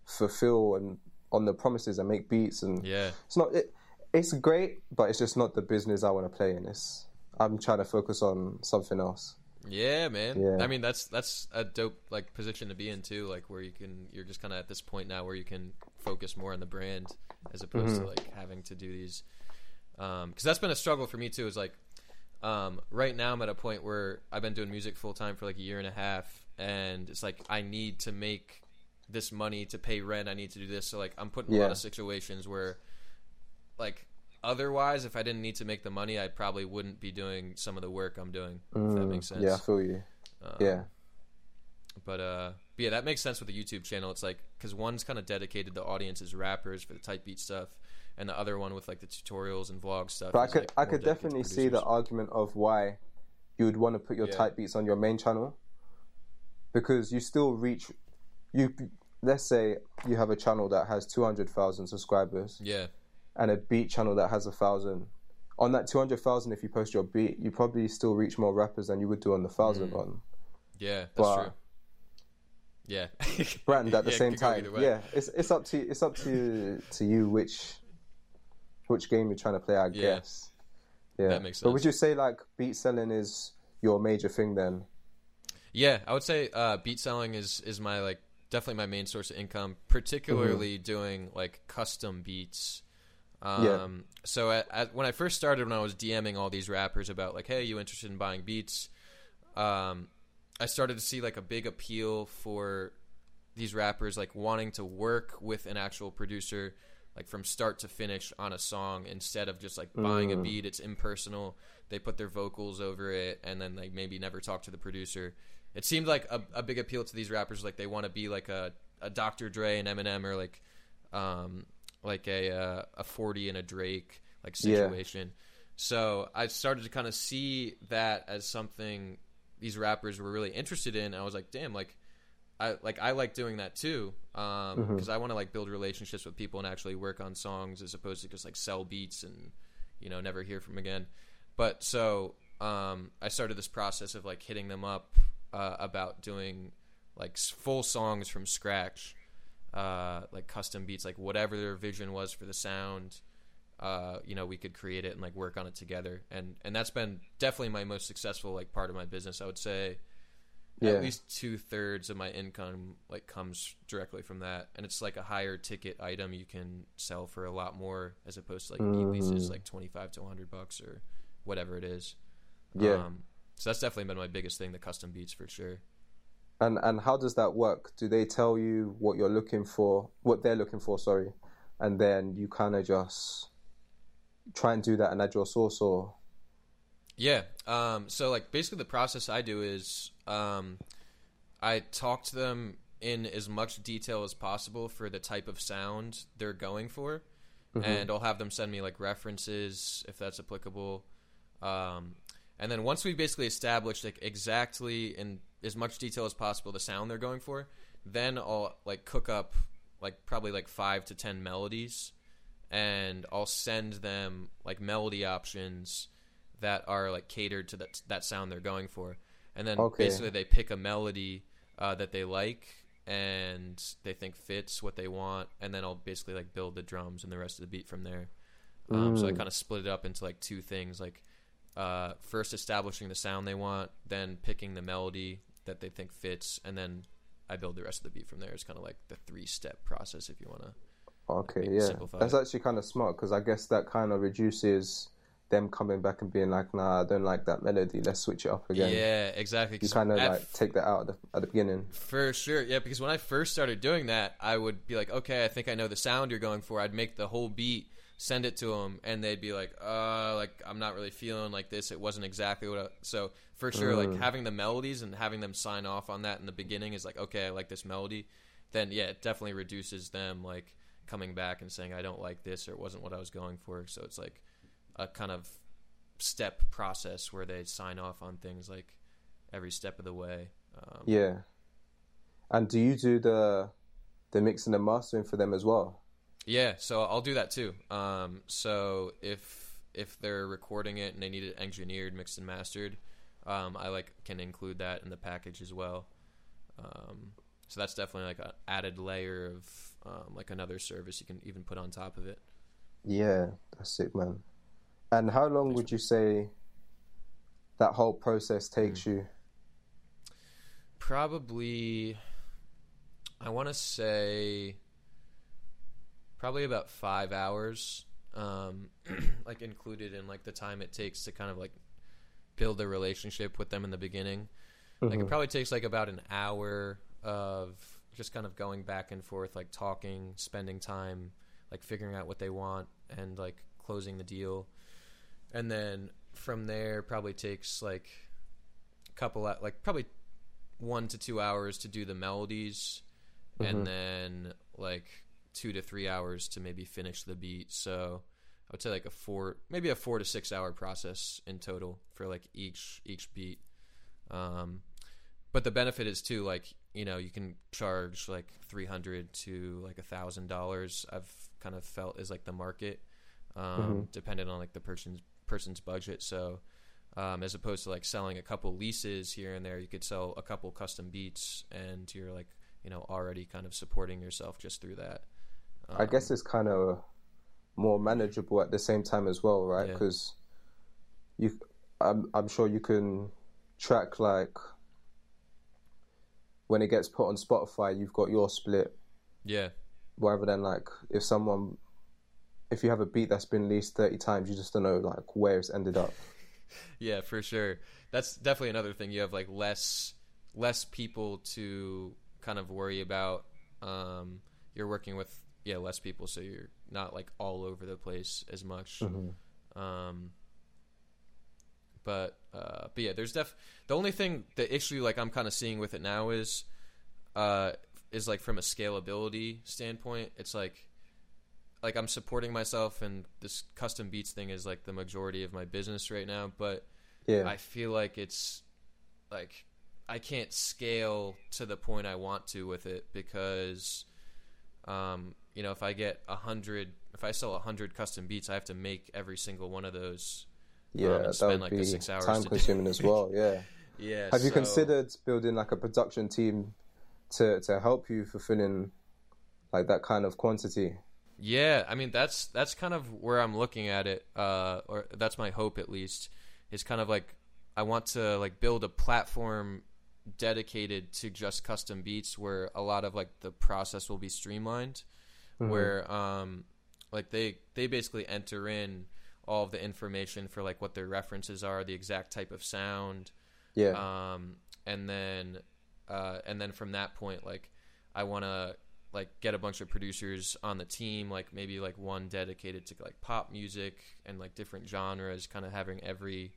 fulfill and on the promises and make beats and yeah, it's not it, it's great but it's just not the business i want to play in it's i'm trying to focus on something else yeah, man. Yeah. I mean, that's that's a dope like position to be in too. Like where you can, you're just kind of at this point now where you can focus more on the brand as opposed Mm-hmm. to like having to do these. Because that's been a struggle for me too. Is like um, right now I'm at a point where I've been doing music full time for like a year and a half, and it's like I need to make this money to pay rent. I need to do this. So like I'm putting in a lot of situations where like otherwise if I didn't need to make the money, I probably wouldn't be doing some of the work I'm doing. if that makes sense. Mm, yeah i feel you Um, yeah But uh, but yeah, that makes sense with the YouTube channel. It's like because one's kind of dedicated. The audiences, rappers for the type beat stuff, and the other one with like the tutorials and vlog stuff. But I could like, I could definitely see the argument of why you would want to put your Yeah. type beats on your main channel because you still reach you. Let's say you have a channel that has two hundred thousand subscribers Yeah, and a beat channel that has a thousand. On that two hundred thousand, if you post your beat, you probably still reach more rappers than you would do on the thousand Mm. on yeah, that's But- true. Yeah, *laughs* brand at the Yeah, same time. Yeah, it's it's up to it's up to to you which which game you're trying to play. I Yeah. guess. Yeah, That makes sense. But would you say like beat selling is your major thing then? Yeah, I would say uh, beat selling is is my like definitely my main source of income, particularly doing like custom beats. Um, Yeah. So at, at, when I first started, when I was DMing all these rappers about like, hey, you interested in buying beats? Um, I started to see like a big appeal for these rappers like wanting to work with an actual producer like from start to finish on a song instead of just like buying a Mm. beat it's impersonal they put their vocals over it and then like maybe never talk to the producer it seemed like a, a big appeal to these rappers like they want to be like a, a dr dre and eminem or like um like a uh, a 40 and a drake like Yeah. situation so i started to kind of see that as something these rappers were really interested in i was like damn like I like I like doing that too because Mhm. I want to like build relationships with people and actually work on songs as opposed to just like sell beats and you know never hear from again. But so um, I started this process of like hitting them up uh, about doing like full songs from scratch, uh, like custom beats, like whatever their vision was for the sound. Uh, you know, we could create it and like work on it together, and and that's been definitely my most successful like part of my business. I would say Yeah. at least two thirds of my income like comes directly from that, and it's like a higher ticket item you can sell for a lot more as opposed to like beat leases Mhm. like twenty five to hundred bucks or whatever it is. Yeah. Um, so that's definitely been my biggest thing, the custom beats for sure. And and how does that work? Do they tell you what you're looking for, what they're looking for? Sorry, and then you kind of just try and do that and add your sauce, or Yeah. Um, so like basically the process I do is um, I talk to them in as much detail as possible for the type of sound they're going for, and I'll have them send me like references if that's applicable. Um, and then once we basically establish like exactly in as much detail as possible the sound they're going for, then I'll like cook up like probably like five to ten melodies, and I'll send them like melody options that are like catered to that that sound they're going for, and then Okay. basically they pick a melody uh, that they like and they think fits what they want, and then I'll basically like build the drums and the rest of the beat from there. Um, So I Mm. kind of split it up into like two things, like uh, first establishing the sound they want, then picking the melody that they think fits, and then I build the rest of the beat from there. It's kind of like the three step process, if you want to. okay, yeah, simplify that's it. actually kind of smart because I guess that kind of reduces them coming back and being like, "Nah, I don't like that melody. Let's switch it up again." Yeah, exactly. You kind of like take that out at the, at the beginning. For sure, yeah. Because when I first started doing that, I would be like, "Okay, I think I know the sound you're going for." I'd make the whole beat, send it to them, and they'd be like, "Uh, like I'm not really feeling like this. It wasn't exactly what." I... So for sure, like Mm. having the melodies and having them sign off on that in the beginning is like, "Okay, I like this melody." Then yeah, it definitely reduces them like coming back and saying, "I don't like this" or "It wasn't what I was going for." So it's like a kind of step process where they sign off on things like every step of the way. Um, Yeah. And do you do the the mixing and mastering for them as well? Yeah, so I'll do that too. Um, so if if they're recording it and they need it engineered, mixed and mastered, um, I like can include that in the package as well. Um, so that's definitely like an added layer of um, like another service you can even put on top of it. Yeah, that's it, man. And how long would you say that whole process takes you? Probably, I want to say probably about five hours, um, *clears throat* like included in like the time it takes to kind of like build a relationship with them in the beginning. Like it Mhm. probably takes like about an hour of just kind of going back and forth, like talking, spending time, like figuring out what they want and like closing the deal. And then from there probably takes like a couple of, like probably one to two hours to do the melodies Mhm. and then like two to three hours to maybe finish the beat. So I would say like a four, maybe a four to six hour process in total for like each each beat. Um, but the benefit is too like you know you can charge like three hundred to like a thousand dollars. I've kind of felt is like the market, um, Mhm. dependent on like the person's person's budget. So um, as opposed to like selling a couple leases here and there, you could sell a couple custom beats, and you're like you know already kind of supporting yourself just through that. I guess Um, it's kind of more manageable at the same time as well, right? Yeah. Because you, I'm, I'm sure you can track like when it gets put on Spotify, you've got your split. yeah, Rather than like if someone, if you have a beat that's been released thirty times, you just don't know like where it's ended up. *laughs* Yeah, for sure. That's definitely another thing. You have like less less people to kind of worry about. Um, you're working with yeah less people, so you're not like all over the place as much. Um, but uh, but yeah, there's def. The only thing the issue like I'm kind of seeing with it now is uh is like from a scalability standpoint. It's like like I'm supporting myself and this custom beats thing is like the majority of my business right now, but Yeah, I feel like it's like I can't scale to the point I want to with it because um you know if I get a hundred if I sell a hundred custom beats I have to make every single one of those yeah, um, that would like, be six hours time consuming as well. *laughs* Yeah. yeah Have you considered building like a production team to to help you fulfilling like that kind of quantity? Yeah, I mean that's that's kind of where I'm looking at it, uh, or that's my hope at least. Is kind of like I want to like build a platform dedicated to just custom beats, where a lot of like the process will be streamlined, where um, like they they basically enter in all of the information for like what their references are, the exact type of sound, Yeah. um, and then uh, and then from that point, like I want to like get a bunch of producers on the team, like maybe like one dedicated to like pop music and like different genres, kind of having every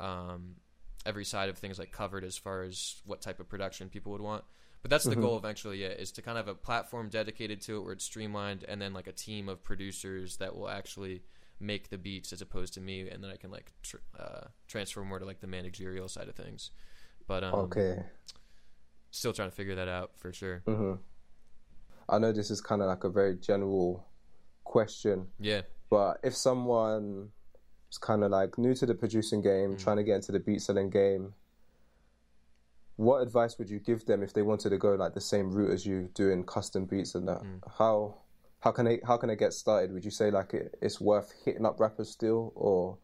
um, every side of things like covered as far as what type of production people would want. But that's the goal eventually, yeah, is to kind of have a platform dedicated to it where it's streamlined, and then like a team of producers that will actually make the beats as opposed to me, and then I can like tr- uh, transfer more to like the managerial side of things. But um, okay. still trying to figure that out for sure. hmm I know this is kind of like a very general question, Yeah, but if someone is kind of like new to the producing game, trying to get into the beat selling game, what advice would you give them if they wanted to go like the same route as you doing custom beats and that? How how can they how can they get started? Would you say like it, it's worth hitting up rappers still, or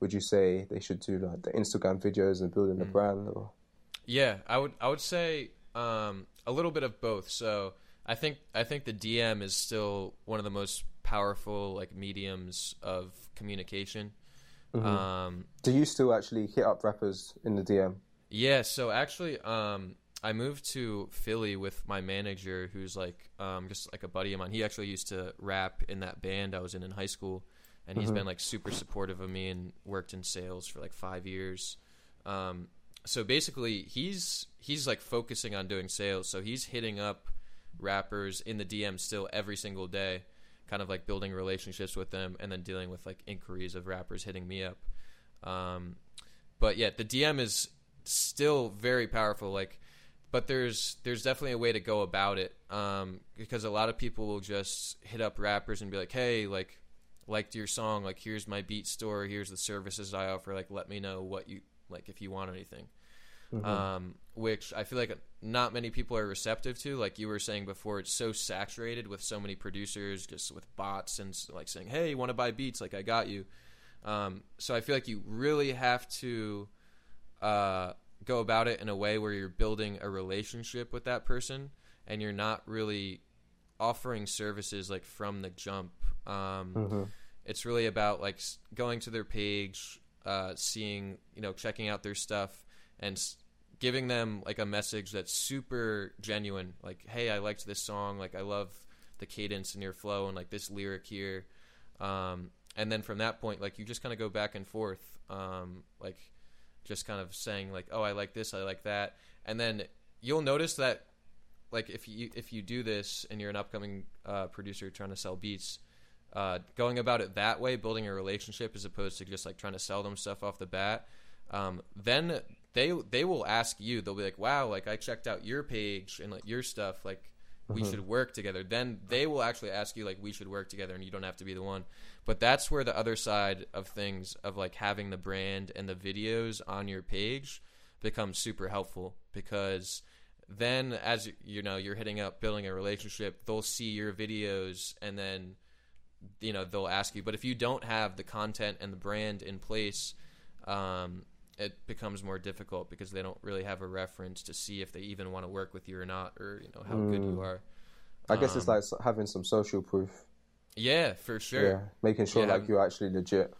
would you say they should do like the Instagram videos and building the brand? Or Yeah, I would I would say um, a little bit of both. So I think I think the DM is still one of the most powerful like mediums of communication. Um, do you still actually hit up rappers in the DM? Yeah, so actually, um, I moved to Philly with my manager, who's like um, just like a buddy of mine. He actually used to rap in that band I was in in high school, and he's been like super supportive of me and worked in sales for like five years. Um, so basically, he's he's like focusing on doing sales. So he's hitting up rappers in the DM still every single day, kind of like building relationships with them, and then dealing with like inquiries of rappers hitting me up. Um, but yeah, the DM is still very powerful. Like, but there's there's definitely a way to go about it um, because a lot of people will just hit up rappers and be like, hey, like liked your song, like here's my beat store, here's the services I offer, like let me know what you like if you want anything. Um, which I feel like not many people are receptive to. Like you were saying before, it's so saturated with so many producers, just with bots and like saying, "Hey, you want to buy beats? Like I got you." Um, so I feel like you really have to uh, go about it in a way where you're building a relationship with that person, and you're not really offering services like from the jump. Um, It's really about like going to their page, uh, seeing you know, checking out their stuff, and s- giving them like a message that's super genuine. Like, hey, I liked this song. Like, I love the cadence in your flow and like this lyric here. Um, and then from that point, like you just kind of go back and forth, um, like just kind of saying like, oh, I like this, I like that, and then you'll notice that like if you if you do this and you're an upcoming uh, producer trying to sell beats, uh, going about it that way, building a relationship as opposed to just like trying to sell them stuff off the bat, um, then they they will ask you. They'll be like, "Wow, like I checked out your page and like your stuff, like." We should work together. Then they will actually ask you like we should work together, and you don't have to be the one. But that's where the other side of things of like having the brand and the videos on your page becomes super helpful because then as you know you're hitting up building a relationship they'll see your videos and then you know they'll ask you but if you don't have the content and the brand in place um, it becomes more difficult because they don't really have a reference to see if they even want to work with you or not or you know how good you are I guess it's Um, like having some social proof. yeah for sure Yeah, making sure Yeah. like you're actually legit.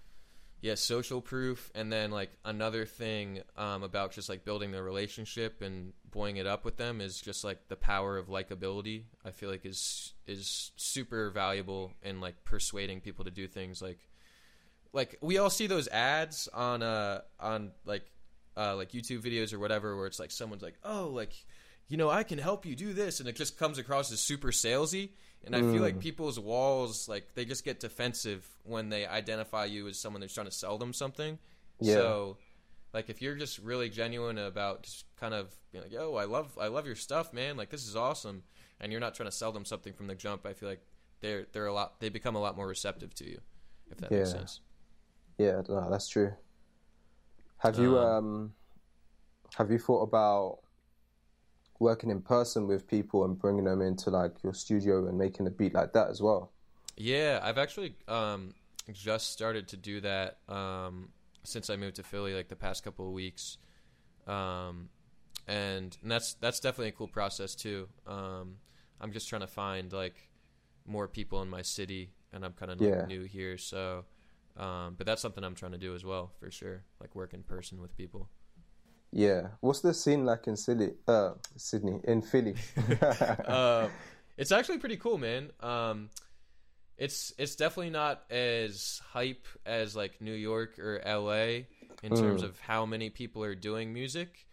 yeah social proof and then like another thing um, about just like building the relationship and buoying it up with them is just like the power of likability i feel like is is super valuable in like persuading people to do things like like we all see those ads on uh on like uh like youtube videos or whatever where it's like someone's like oh like you know i can help you do this and it just comes across as super salesy and i feel like people's walls like they just get defensive when they identify you as someone that's trying to sell them something. Yeah. so like if you're just really genuine about just kind of being like yo i love i love your stuff man. Like this is awesome and you're not trying to sell them something from the jump i feel like they're they're a lot they become a lot more receptive to you if that makes sense Yeah, no, that's true. Have you Um, um have you thought about working in person with people and bringing them into like your studio and making a beat like that as well? Yeah, I've actually um, just started to do that um, since I moved to Philly, like the past couple of weeks, um, and, and that's that's definitely a cool process too. Um, I'm just trying to find like more people in my city, and I'm kind of Yeah. new here, so. Um, but that's something I'm trying to do as well, for sure. Like work in person with people. Yeah. What's the scene like in Sydney? Uh, Sydney in Philly. *laughs* *laughs* uh, it's actually pretty cool, man. Um, it's it's definitely not as hype as like New York or LA in terms of how many people are doing music,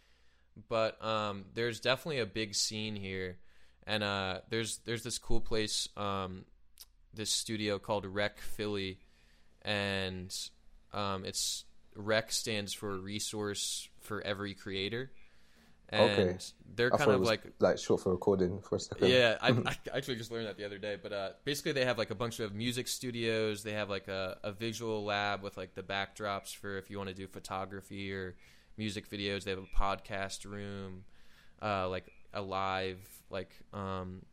but um, there's definitely a big scene here, and uh, there's there's this cool place, um, this studio called Rec Philly, and um, it's Rec stands for Resource for Every Creator. And Okay. they're kind of was like like short for recording for a second. yeah, I, *laughs* I actually just learned that the other day. But uh, basically, they have like a bunch of music studios. They have like a, a visual lab with like the backdrops for if you want to do photography or music videos. They have a podcast room, uh, like a live like um,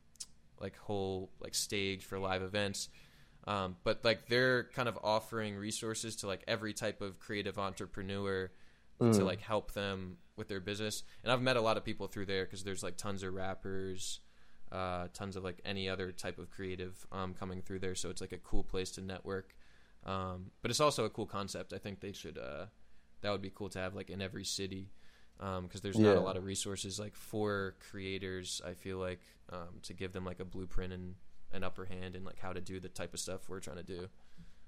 like whole like stage for live events. Um, but like they're kind of offering resources to like every type of creative entrepreneur to like help them with their business. And I've met a lot of people through there because there's like tons of rappers, uh, tons of like any other type of creative um, coming through there. So it's like a cool place to network. Um, but it's also a cool concept. I think they should. Uh, that would be cool to have like in every city because there's not a lot of resources like for creators. I feel like um, to give them like a blueprint and an upper hand and like how to do the type of stuff we're trying to do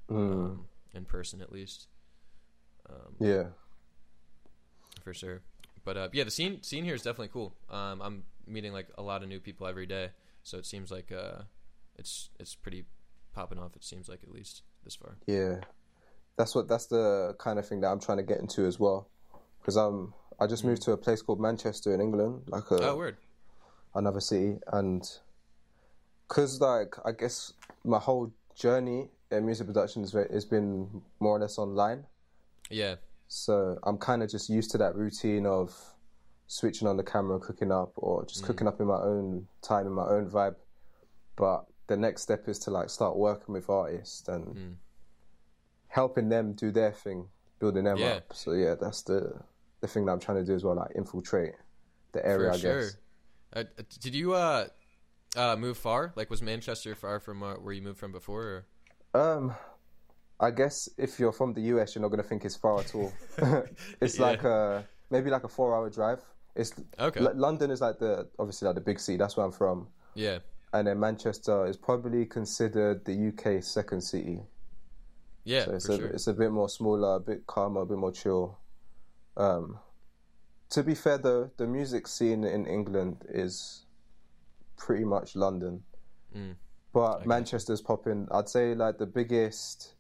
um, in person at least. Um, Yeah. for sure. But uh, yeah, the scene scene here is definitely cool. Um, I'm meeting like a lot of new people every day, so it seems like uh, it's it's pretty popping off. It seems like at least this far. Yeah, that's what that's the kind of thing that I'm trying to get into as well. Because i'm I just moved to a place called Manchester in England, like a, Oh, word. another city, and because like I guess my whole journey in music production has, has been more or less online. Yeah, So I'm kind of just used to that routine of switching on the camera, cooking up, or just cooking up in my own time, in my own vibe. But the next step is to like start working with artists and helping them do their thing, building them Yeah. up. So yeah, that's the the thing that I'm trying to do as well, like infiltrate the area. for I sure. guess. Uh, did you uh, uh, move far? Like, was Manchester far from uh, where you moved from before? Or? Um, I guess if you're from the US, you're not gonna think it's far at all. *laughs* it's Yeah. like a maybe like a four-hour drive. It's Okay. L- London is like the obviously like the big city. That's where I'm from. Yeah, and then Manchester is probably considered the UK's second city. yeah, So it's for a, sure. it's a bit more smaller, a bit calmer, a bit more chill. Um, to be fair, though, the music scene in England is pretty much London. Mm. But Okay. Manchester's popping. I'd say like the biggest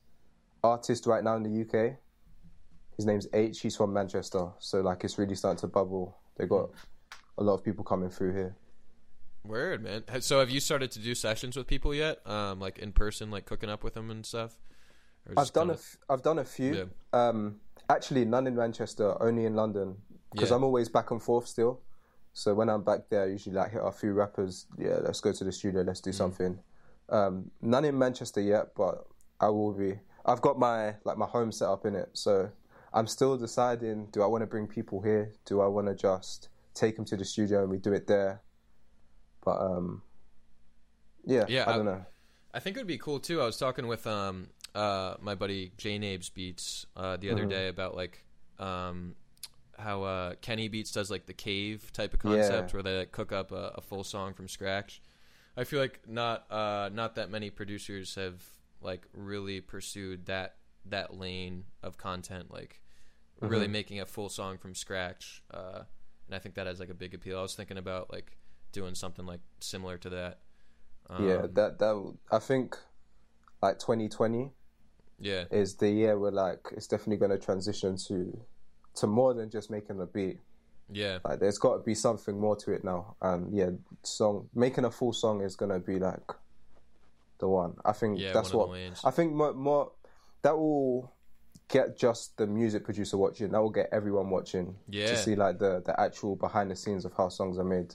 artist right now in the UK. His name's Aitch. He's from Manchester, so like it's really starting to bubble. They got a lot of people coming through here. Word, man. So have you started to do sessions with people yet? Um, like in person, like cooking up with them and stuff. I've done a kinda- f- I've done a few. Um, actually, none in Manchester, only in London, because Yeah. I'm always back and forth still. So when I'm back there, I usually like hit a few rappers. Yeah, let's go to the studio. Let's do Mm. something. Um, none in Manchester yet, but I will be. I've got my like my home set up in it, so I'm still deciding: do I want to bring people here? Do I want to just take them to the studio and we do it there? But um, yeah, Yeah, I don't know. I think it would be cool too. I was talking with um uh my buddy J Nabes Beats uh the other Mhm. day about like um how uh Kenny Beats does like the cave type of concept Yeah. where they like, cook up a, a full song from scratch. I feel like not uh not that many producers have like really pursued that that lane of content like really Mhm. making a full song from scratch. Uh and I think that has like a big appeal. I was thinking about like doing something like similar to that. yeah, Um, that that I think like 2020 yeah. is the year where like it's definitely going to transition to to more than just making a beat. Yeah. Like there's got to be something more to it now. And yeah, song making a full song is going to be like the one. I think Yeah, that's what. I think more, more that will get just the music producer watching. That will get everyone watching Yeah. to see like the the actual behind the scenes of how songs are made.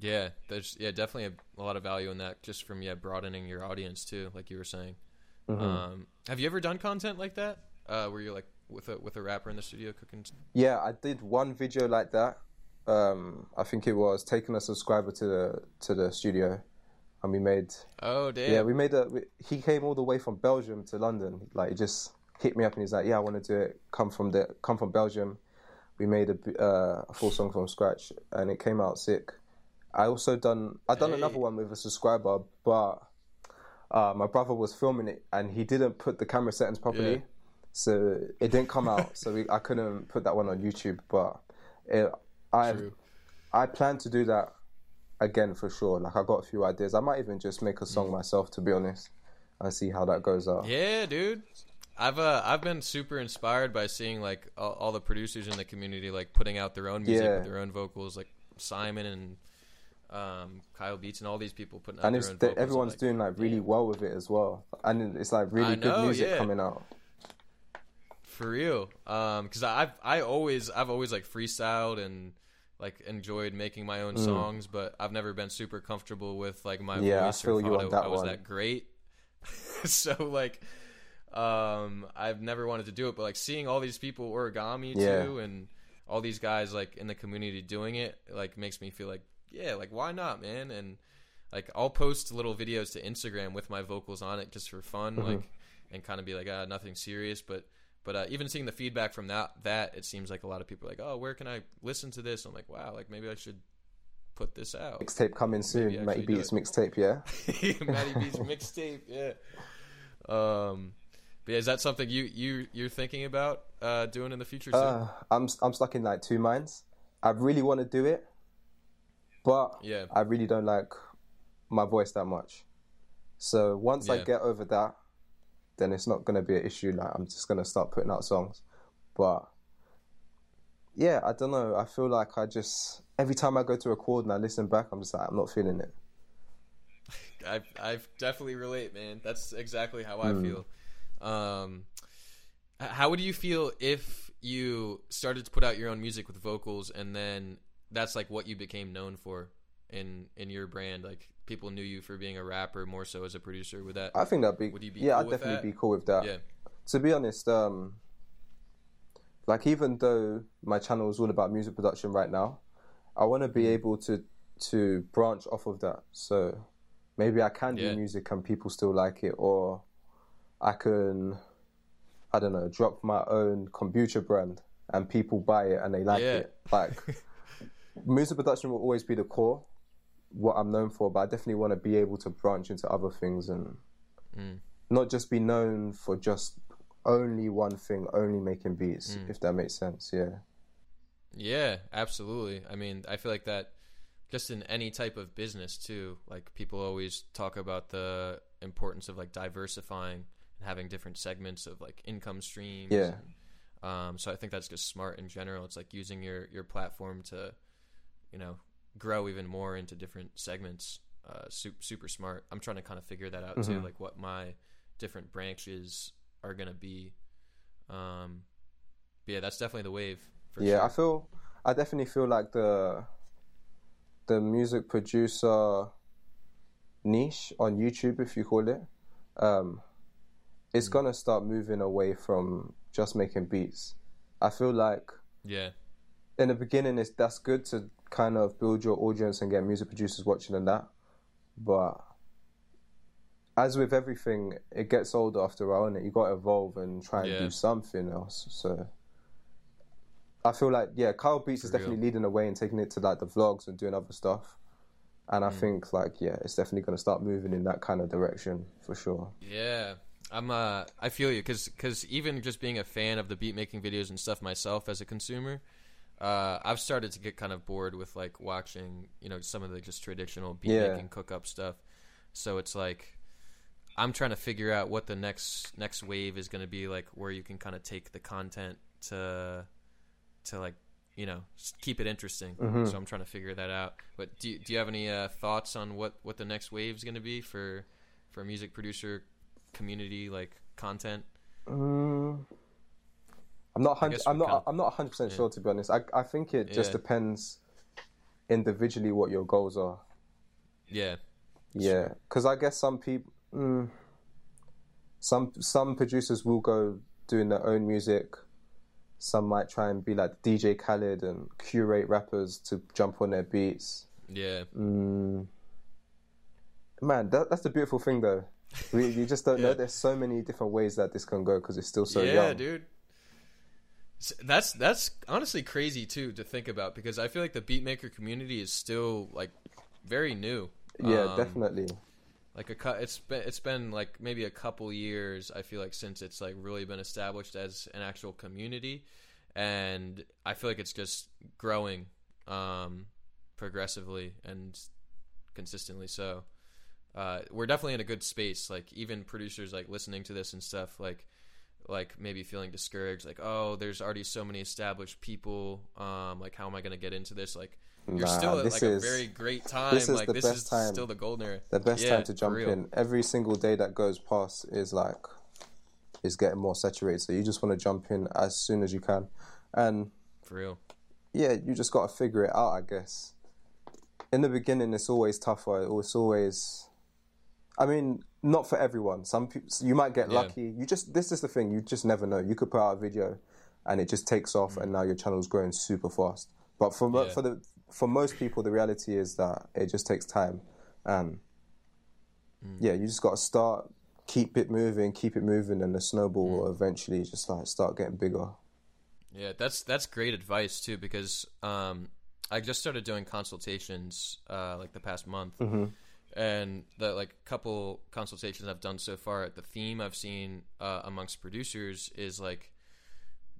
Yeah, there's yeah definitely a, a lot of value in that just from yeah broadening your audience too, like you were saying. Mm-hmm. Um, have you ever done content like that, uh, where you're like with a with a rapper in the studio cooking? Yeah, I did one video like that. Um, I think it was taking a subscriber to the to the studio, and we made Oh damn! yeah we made a. We, he came all the way from Belgium to London. Like he just hit me up and he's like, "Yeah, I want to do it. Come from the come from Belgium." We made a, uh, a full song from scratch, and it came out sick. I also done I done Hey. another one with a subscriber, but uh, my brother was filming it and he didn't put the camera settings properly, Yeah. So it didn't come out. so we, I couldn't put that one on YouTube. But it, I True. I plan to do that again for sure. Like I got a few ideas. I might even just make a song myself, to be honest, and see how that goes out. Mm. Yeah, dude. I've uh I've been super inspired by seeing like all, all the producers in the community like putting out their own music Yeah. with their own vocals, like Simon and um, Kyle Beats and all these people putting out and their own the, vocals. Everyone's like, doing like really damn. well with it as well, and it's like really good music yeah. coming out. For real, um, because I've I always I've always like freestyled and like enjoyed making my own songs, but I've never been super comfortable with like my Mm. Yeah, I voice feel or you thought on I, that I was one. that great. *laughs* so like, um, I've never wanted to do it, but like seeing all these people origami Yeah. too, and all these guys like in the community doing it, like makes me feel like yeah, like why not, man? And like I'll post little videos to Instagram with my vocals on it just for fun, Mm-hmm. like and kind of be like ah nothing serious, but but uh, even seeing the feedback from that that it seems like a lot of people are like oh where can I listen to this? I'm like wow like maybe I should put this out. Mixtape coming soon. Maybe Matty Beats mixtape, yeah. *laughs* Matty B's *laughs* mixtape, yeah. Um, but yeah, is that something you you you're thinking about uh, doing in the future? Uh, I'm I'm stuck in like two minds. I really want to do it, but Yeah. I really don't like my voice that much. So once I get over that, then it's not gonna be an issue. Like I'm just gonna start putting out songs. But yeah, I don't know. I feel like I just every time I go to record and I listen back, I'm just like I'm not feeling it. I I definitely relate, man. That's exactly how. I feel. Um, how would you feel if you started to put out your own music with vocals, and then that's like what you became known for in in your brand? Like people knew you for being a rapper more so as a producer. Would that? I think that'd be Would you be yeah, cool I'd with definitely that? be cool with that. yeah, to be honest, um, like even though my channel is all about music production right now, I want to be Mm. able to to branch off of that. So maybe I can do Yeah. music and people still like it, or I can, I don't know, drop my own kombucha brand and people buy it and they like Yeah. it. Like *laughs* music production will always be the core, what I'm known for, but I definitely want to be able to branch into other things and Mm. not just be known for just only one thing, only making beats, Mm. if that makes sense. Yeah. yeah, absolutely. I mean, I feel like that just in any type of business too. Like people always talk about the importance of like diversifying and having different segments of like income streams. Yeah. Um, so I think that's just smart in general. It's like using your your platform to, you know, grow even more into different segments. Uh, super, super smart. I'm trying to kind of figure that out too, Mhm. like what my different branches are gonna be. Um, but yeah, that's definitely the wave. For yeah, sure. I feel I definitely feel like the the music producer niche on YouTube, if you call it, um, it's Mm. gonna start moving away from just making beats. I feel like yeah, in the beginning, it's that's good to kind of build your audience and get music producers watching and that, but as with everything, it gets old after a while, and you got to evolve and try and Yeah. do something else. So I feel like yeah, Kyle Beats is For definitely real. leading the way and taking it to like the vlogs and doing other stuff. And I Mm. think like yeah, it's definitely going to start moving in that kind of direction for sure. Yeah, I'm. Uh, I feel you because because even just being a fan of the beat making videos and stuff myself as a consumer, uh, I've started to get kind of bored with like watching you know some of the just traditional beat Yeah. making cook up stuff. So it's like I'm trying to figure out what the next next wave is going to be like, where you can kind of take the content to to like you know keep it interesting. Mhm. So I'm trying to figure that out. But do you, do you have any uh, thoughts on what what the next wave is going to be for for a music producer community like content? Mm, I'm not. Guess I'm not. can't- I'm not 100 percent yeah. sure to be honest. I I think it just Yeah. depends individually what your goals are. Yeah, Yeah, because I guess some people, mm, some some producers will go doing their own music. Some might try and be like DJ Khaled and curate rappers to jump on their beats. yeah, Mm. Man, that, that's the beautiful thing, though. We, you just don't know. *laughs* There's so many different ways that this can go because it's still so yeah, young. dude. That's that's honestly crazy too to think about because I feel like the beatmaker community is still like very new. Yeah, Um, definitely. like a it's been it's been like maybe a couple years i feel like since it's like really been established as an actual community and i feel like it's just growing um progressively and consistently so uh we're definitely in a good space like even producers like listening to this and stuff like like maybe feeling discouraged like oh there's already so many established people um like how am i going to get into this like you're Nah, still at like is- a very great time this is like the this best is time. still the golden era The best Yeah, time to jump in. Every single day that goes past is like is getting more saturated. So you just want to jump in as soon as you can, and for real yeah, you just got to figure it out, I guess. In the beginning, it's always tougher. It's always, I mean, not for everyone. Some people, you might get Yeah. lucky. You just, this is the thing. You just never know. You could put out a video, and it just takes off, and now your channel's growing super fast. But for Yeah. for the for most people, the reality is that it just takes time, and yeah, you just got to start, keep it moving, keep it moving, and the snowball will eventually just like start getting bigger. Yeah, that's that's great advice too because um, I just started doing consultations uh, like the past month, and the like couple consultations I've done so far. The theme I've seen uh, amongst producers is like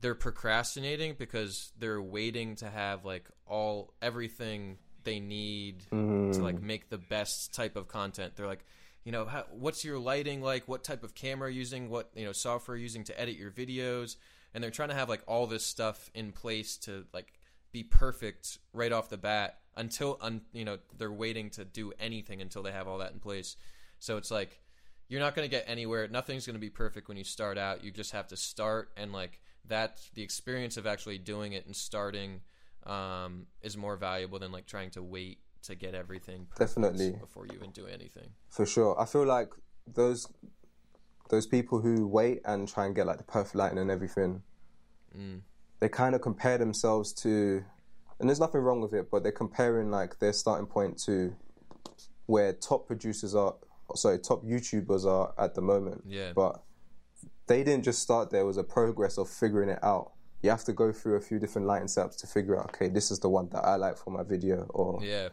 they're procrastinating because they're waiting to have like all everything they need to like make the best type of content. They're like, you know, how, what's your lighting like? What type of camera using? What you know software using to edit your videos? And they're trying to have like all this stuff in place to like be perfect right off the bat until un, you know they're waiting to do anything until they have all that in place. So it's like you're not going to get anywhere. Nothing's going to be perfect when you start out. You just have to start and like that the experience of actually doing it and starting um, is more valuable than like trying to wait to get everything perfect Definitely. before you even do anything. For sure. I feel like those those people who wait and try and get like the perfect lighting and everything, they kind of compare themselves to, and there's nothing wrong with it, but they're comparing like their starting point to where top producers are, sorry, top YouTubers are at the moment. Yeah. But they didn't just start there. It was a progress of figuring it out. You have to go through a few different lighting setups to figure out, okay, this is the one that I like for my video, or Yeah,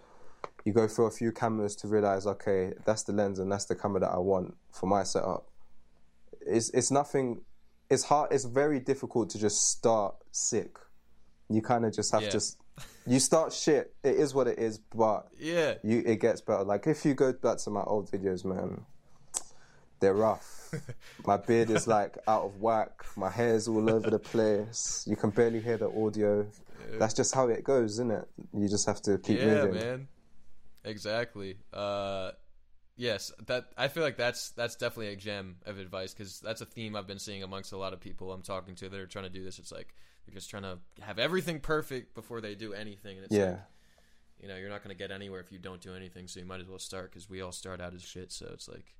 you go through a few cameras to realize, okay, that's the lens and that's the camera that I want for my setup. It's it's nothing. It's hard. It's very difficult to just start sick. You kind of just have Yeah. to you start shit. It is what it is, but Yeah. you it gets better. Like if you go back to my old videos, man, they're rough. *laughs* my beard is like out of whack. My hair's all over the place. You can barely hear the audio. That's just how it goes, isn't it? You just have to keep yeah, moving. man. Exactly. Uh, yes, that I feel like that's that's definitely a gem of advice because that's a theme I've been seeing amongst a lot of people I'm talking to that are trying to do this. It's like they're just trying to have everything perfect before they do anything, and it's Yeah. like, you know, you're not going to get anywhere if you don't do anything. So you might as well start because we all start out as shit. So it's like,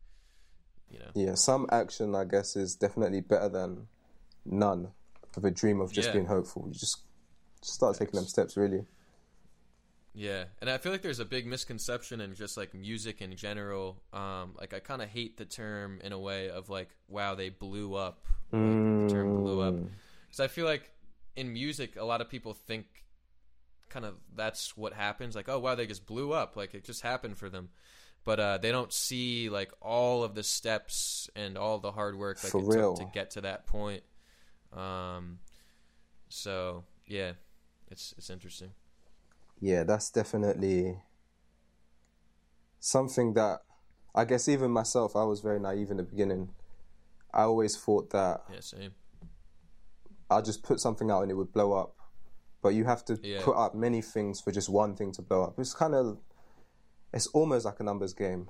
you know, Yeah, some action, I guess, is definitely better than none of a dream of just Yeah. being hopeful. You just start taking them steps, really. Yeah, and I feel like there's a big misconception in just like music in general. Um, like I kind of hate the term in a way of like, wow, they blew up. Like, the term blew up Mm. because I feel like in music, a lot of people think kind of that's what happens. Like, oh wow, they just blew up. Like it just happened for them, but uh, they don't see like all of the steps and all the hard work like For it real. took to get to that point. Um, so yeah, it's it's interesting. Yeah, that's definitely something that I guess even myself, I was very naive in the beginning. I always thought that Yeah, same. I'll just put something out and it would blow up. But you have to Yeah. put up many things for just one thing to blow up. It's kind of, it's almost like a numbers game.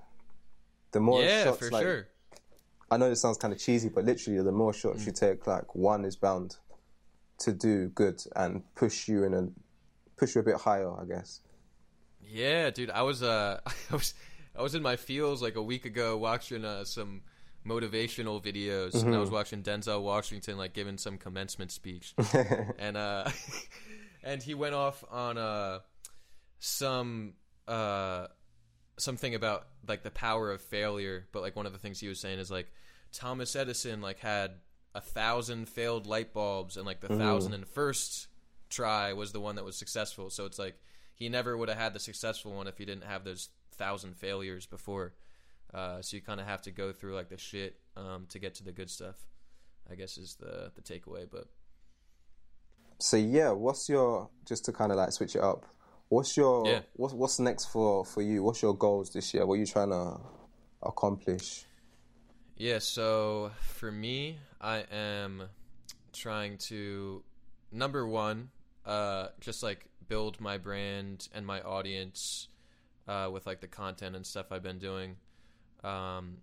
The more yeah, shots, for like, sure. I know this sounds kind of cheesy, but literally, the more shots Mm. you take, like one is bound to do good and push you in a push you a bit higher, I guess. Yeah, dude, I was uh *laughs* I was I was in my fields like a week ago watching uh, some motivational videos and I was watching Denzel Washington like giving some commencement speech. *laughs* and uh *laughs* and he went off on uh some uh something about like the power of failure, but like one of the things he was saying is like Thomas Edison like had a thousand failed light bulbs and like the thousand and first try was the one that was successful. So it's like he never would have had the successful one if he didn't have those thousand failures before. Uh, so you kind of have to go through like the shit um, to get to the good stuff. I guess is the the takeaway. But So yeah, what's your just to kind of like switch it up? What's your Yeah. what's what's next for for you? What's your goals this year? What are you trying to accomplish? Yeah, so for me, I am trying to number one, uh, just like build my brand and my audience uh, with like the content and stuff I've been doing. Um,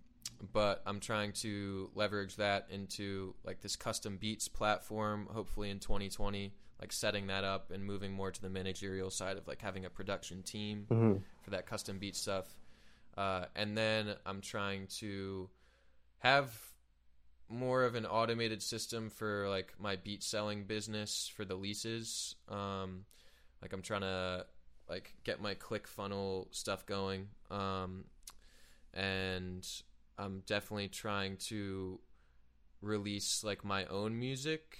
but I'm trying to leverage that into like this custom beats platform, hopefully in 2020, like setting that up and moving more to the managerial side of like having a production team for that custom beat stuff. Uh, and then I'm trying to have more of an automated system for like my beat selling business for the leases. Um, like I'm trying to like get my click funnel stuff going. Um, and I'm definitely trying to release like my own music,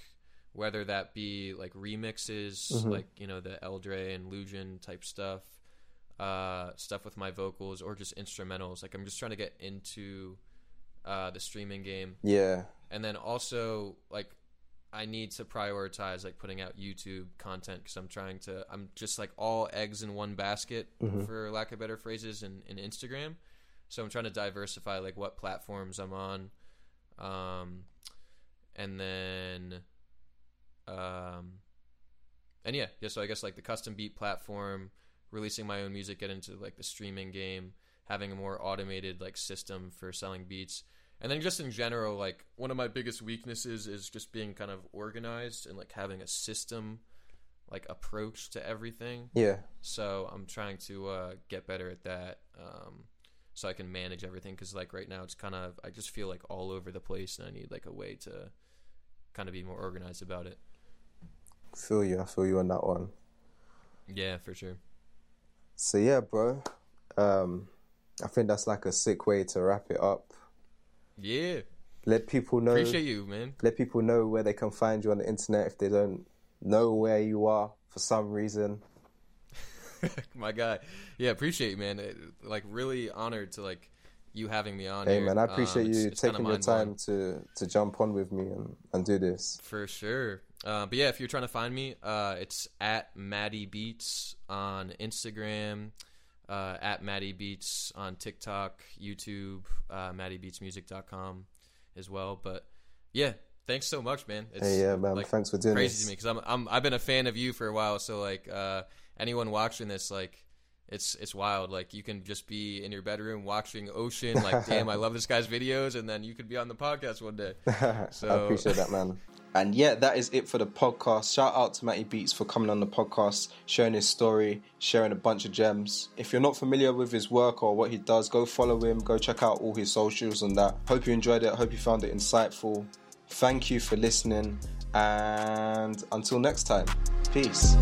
whether that be like remixes, like you know the Eldre and Lujan type stuff, uh, stuff with my vocals, or just instrumentals. Like I'm just trying to get into uh, the streaming game, Yeah, and then also like I need to prioritize like putting out YouTube content because I'm trying to I'm just like all eggs in one basket for lack of better phrases in, in Instagram. So I'm trying to diversify like what platforms I'm on, um, and then, um, and yeah, yeah. So I guess like the custom beat platform, releasing my own music, get into like the streaming game, having a more automated like system for selling beats, and then just in general, like one of my biggest weaknesses is just being kind of organized and like having a system, like approach to everything. yeah, So I'm trying to uh, get better at that, um, so I can manage everything. Because like right now, it's kind of I just feel like all over the place, and I need like a way to kind of be more organized about it. feel you. I feel you on that one. Yeah, for sure. So yeah, bro. Um, I think that's like a sick way to wrap it up. Yeah, Let people know. appreciate you, man. let people know where they can find you on the internet if they don't know where you are for some reason. *laughs* My guy. Yeah, appreciate you, man. It, like really honored to like you having me on. Hey here. man, I Um, appreciate it's- you it's taking your time to to jump on with me and, and do this. For sure. Uh, but yeah, if you're trying to find me, uh, it's at Matty Beats on Instagram, uh, at Matty Beats on TikTok, YouTube, uh, MattyBeatsMusic.com as well. But yeah, thanks so much, man. It's Hey, yeah, man. like, Thanks for doing crazy this. to me because I'm, I'm I've been a fan of you for a while. So like uh, anyone watching this, like it's it's wild. Like you can just be in your bedroom watching Ocean. Like *laughs* damn, I love this guy's videos, and then you could be on the podcast one day. *laughs* So I appreciate that, man. *laughs* And yeah, that is it for the podcast. Shout out to Matty Beats for coming on the podcast, sharing his story, sharing a bunch of gems. If you're not familiar with his work or what he does, go follow him, go check out all his socials and that. Hope you enjoyed it. Hope you found it insightful. Thank you for listening. And until next time, peace.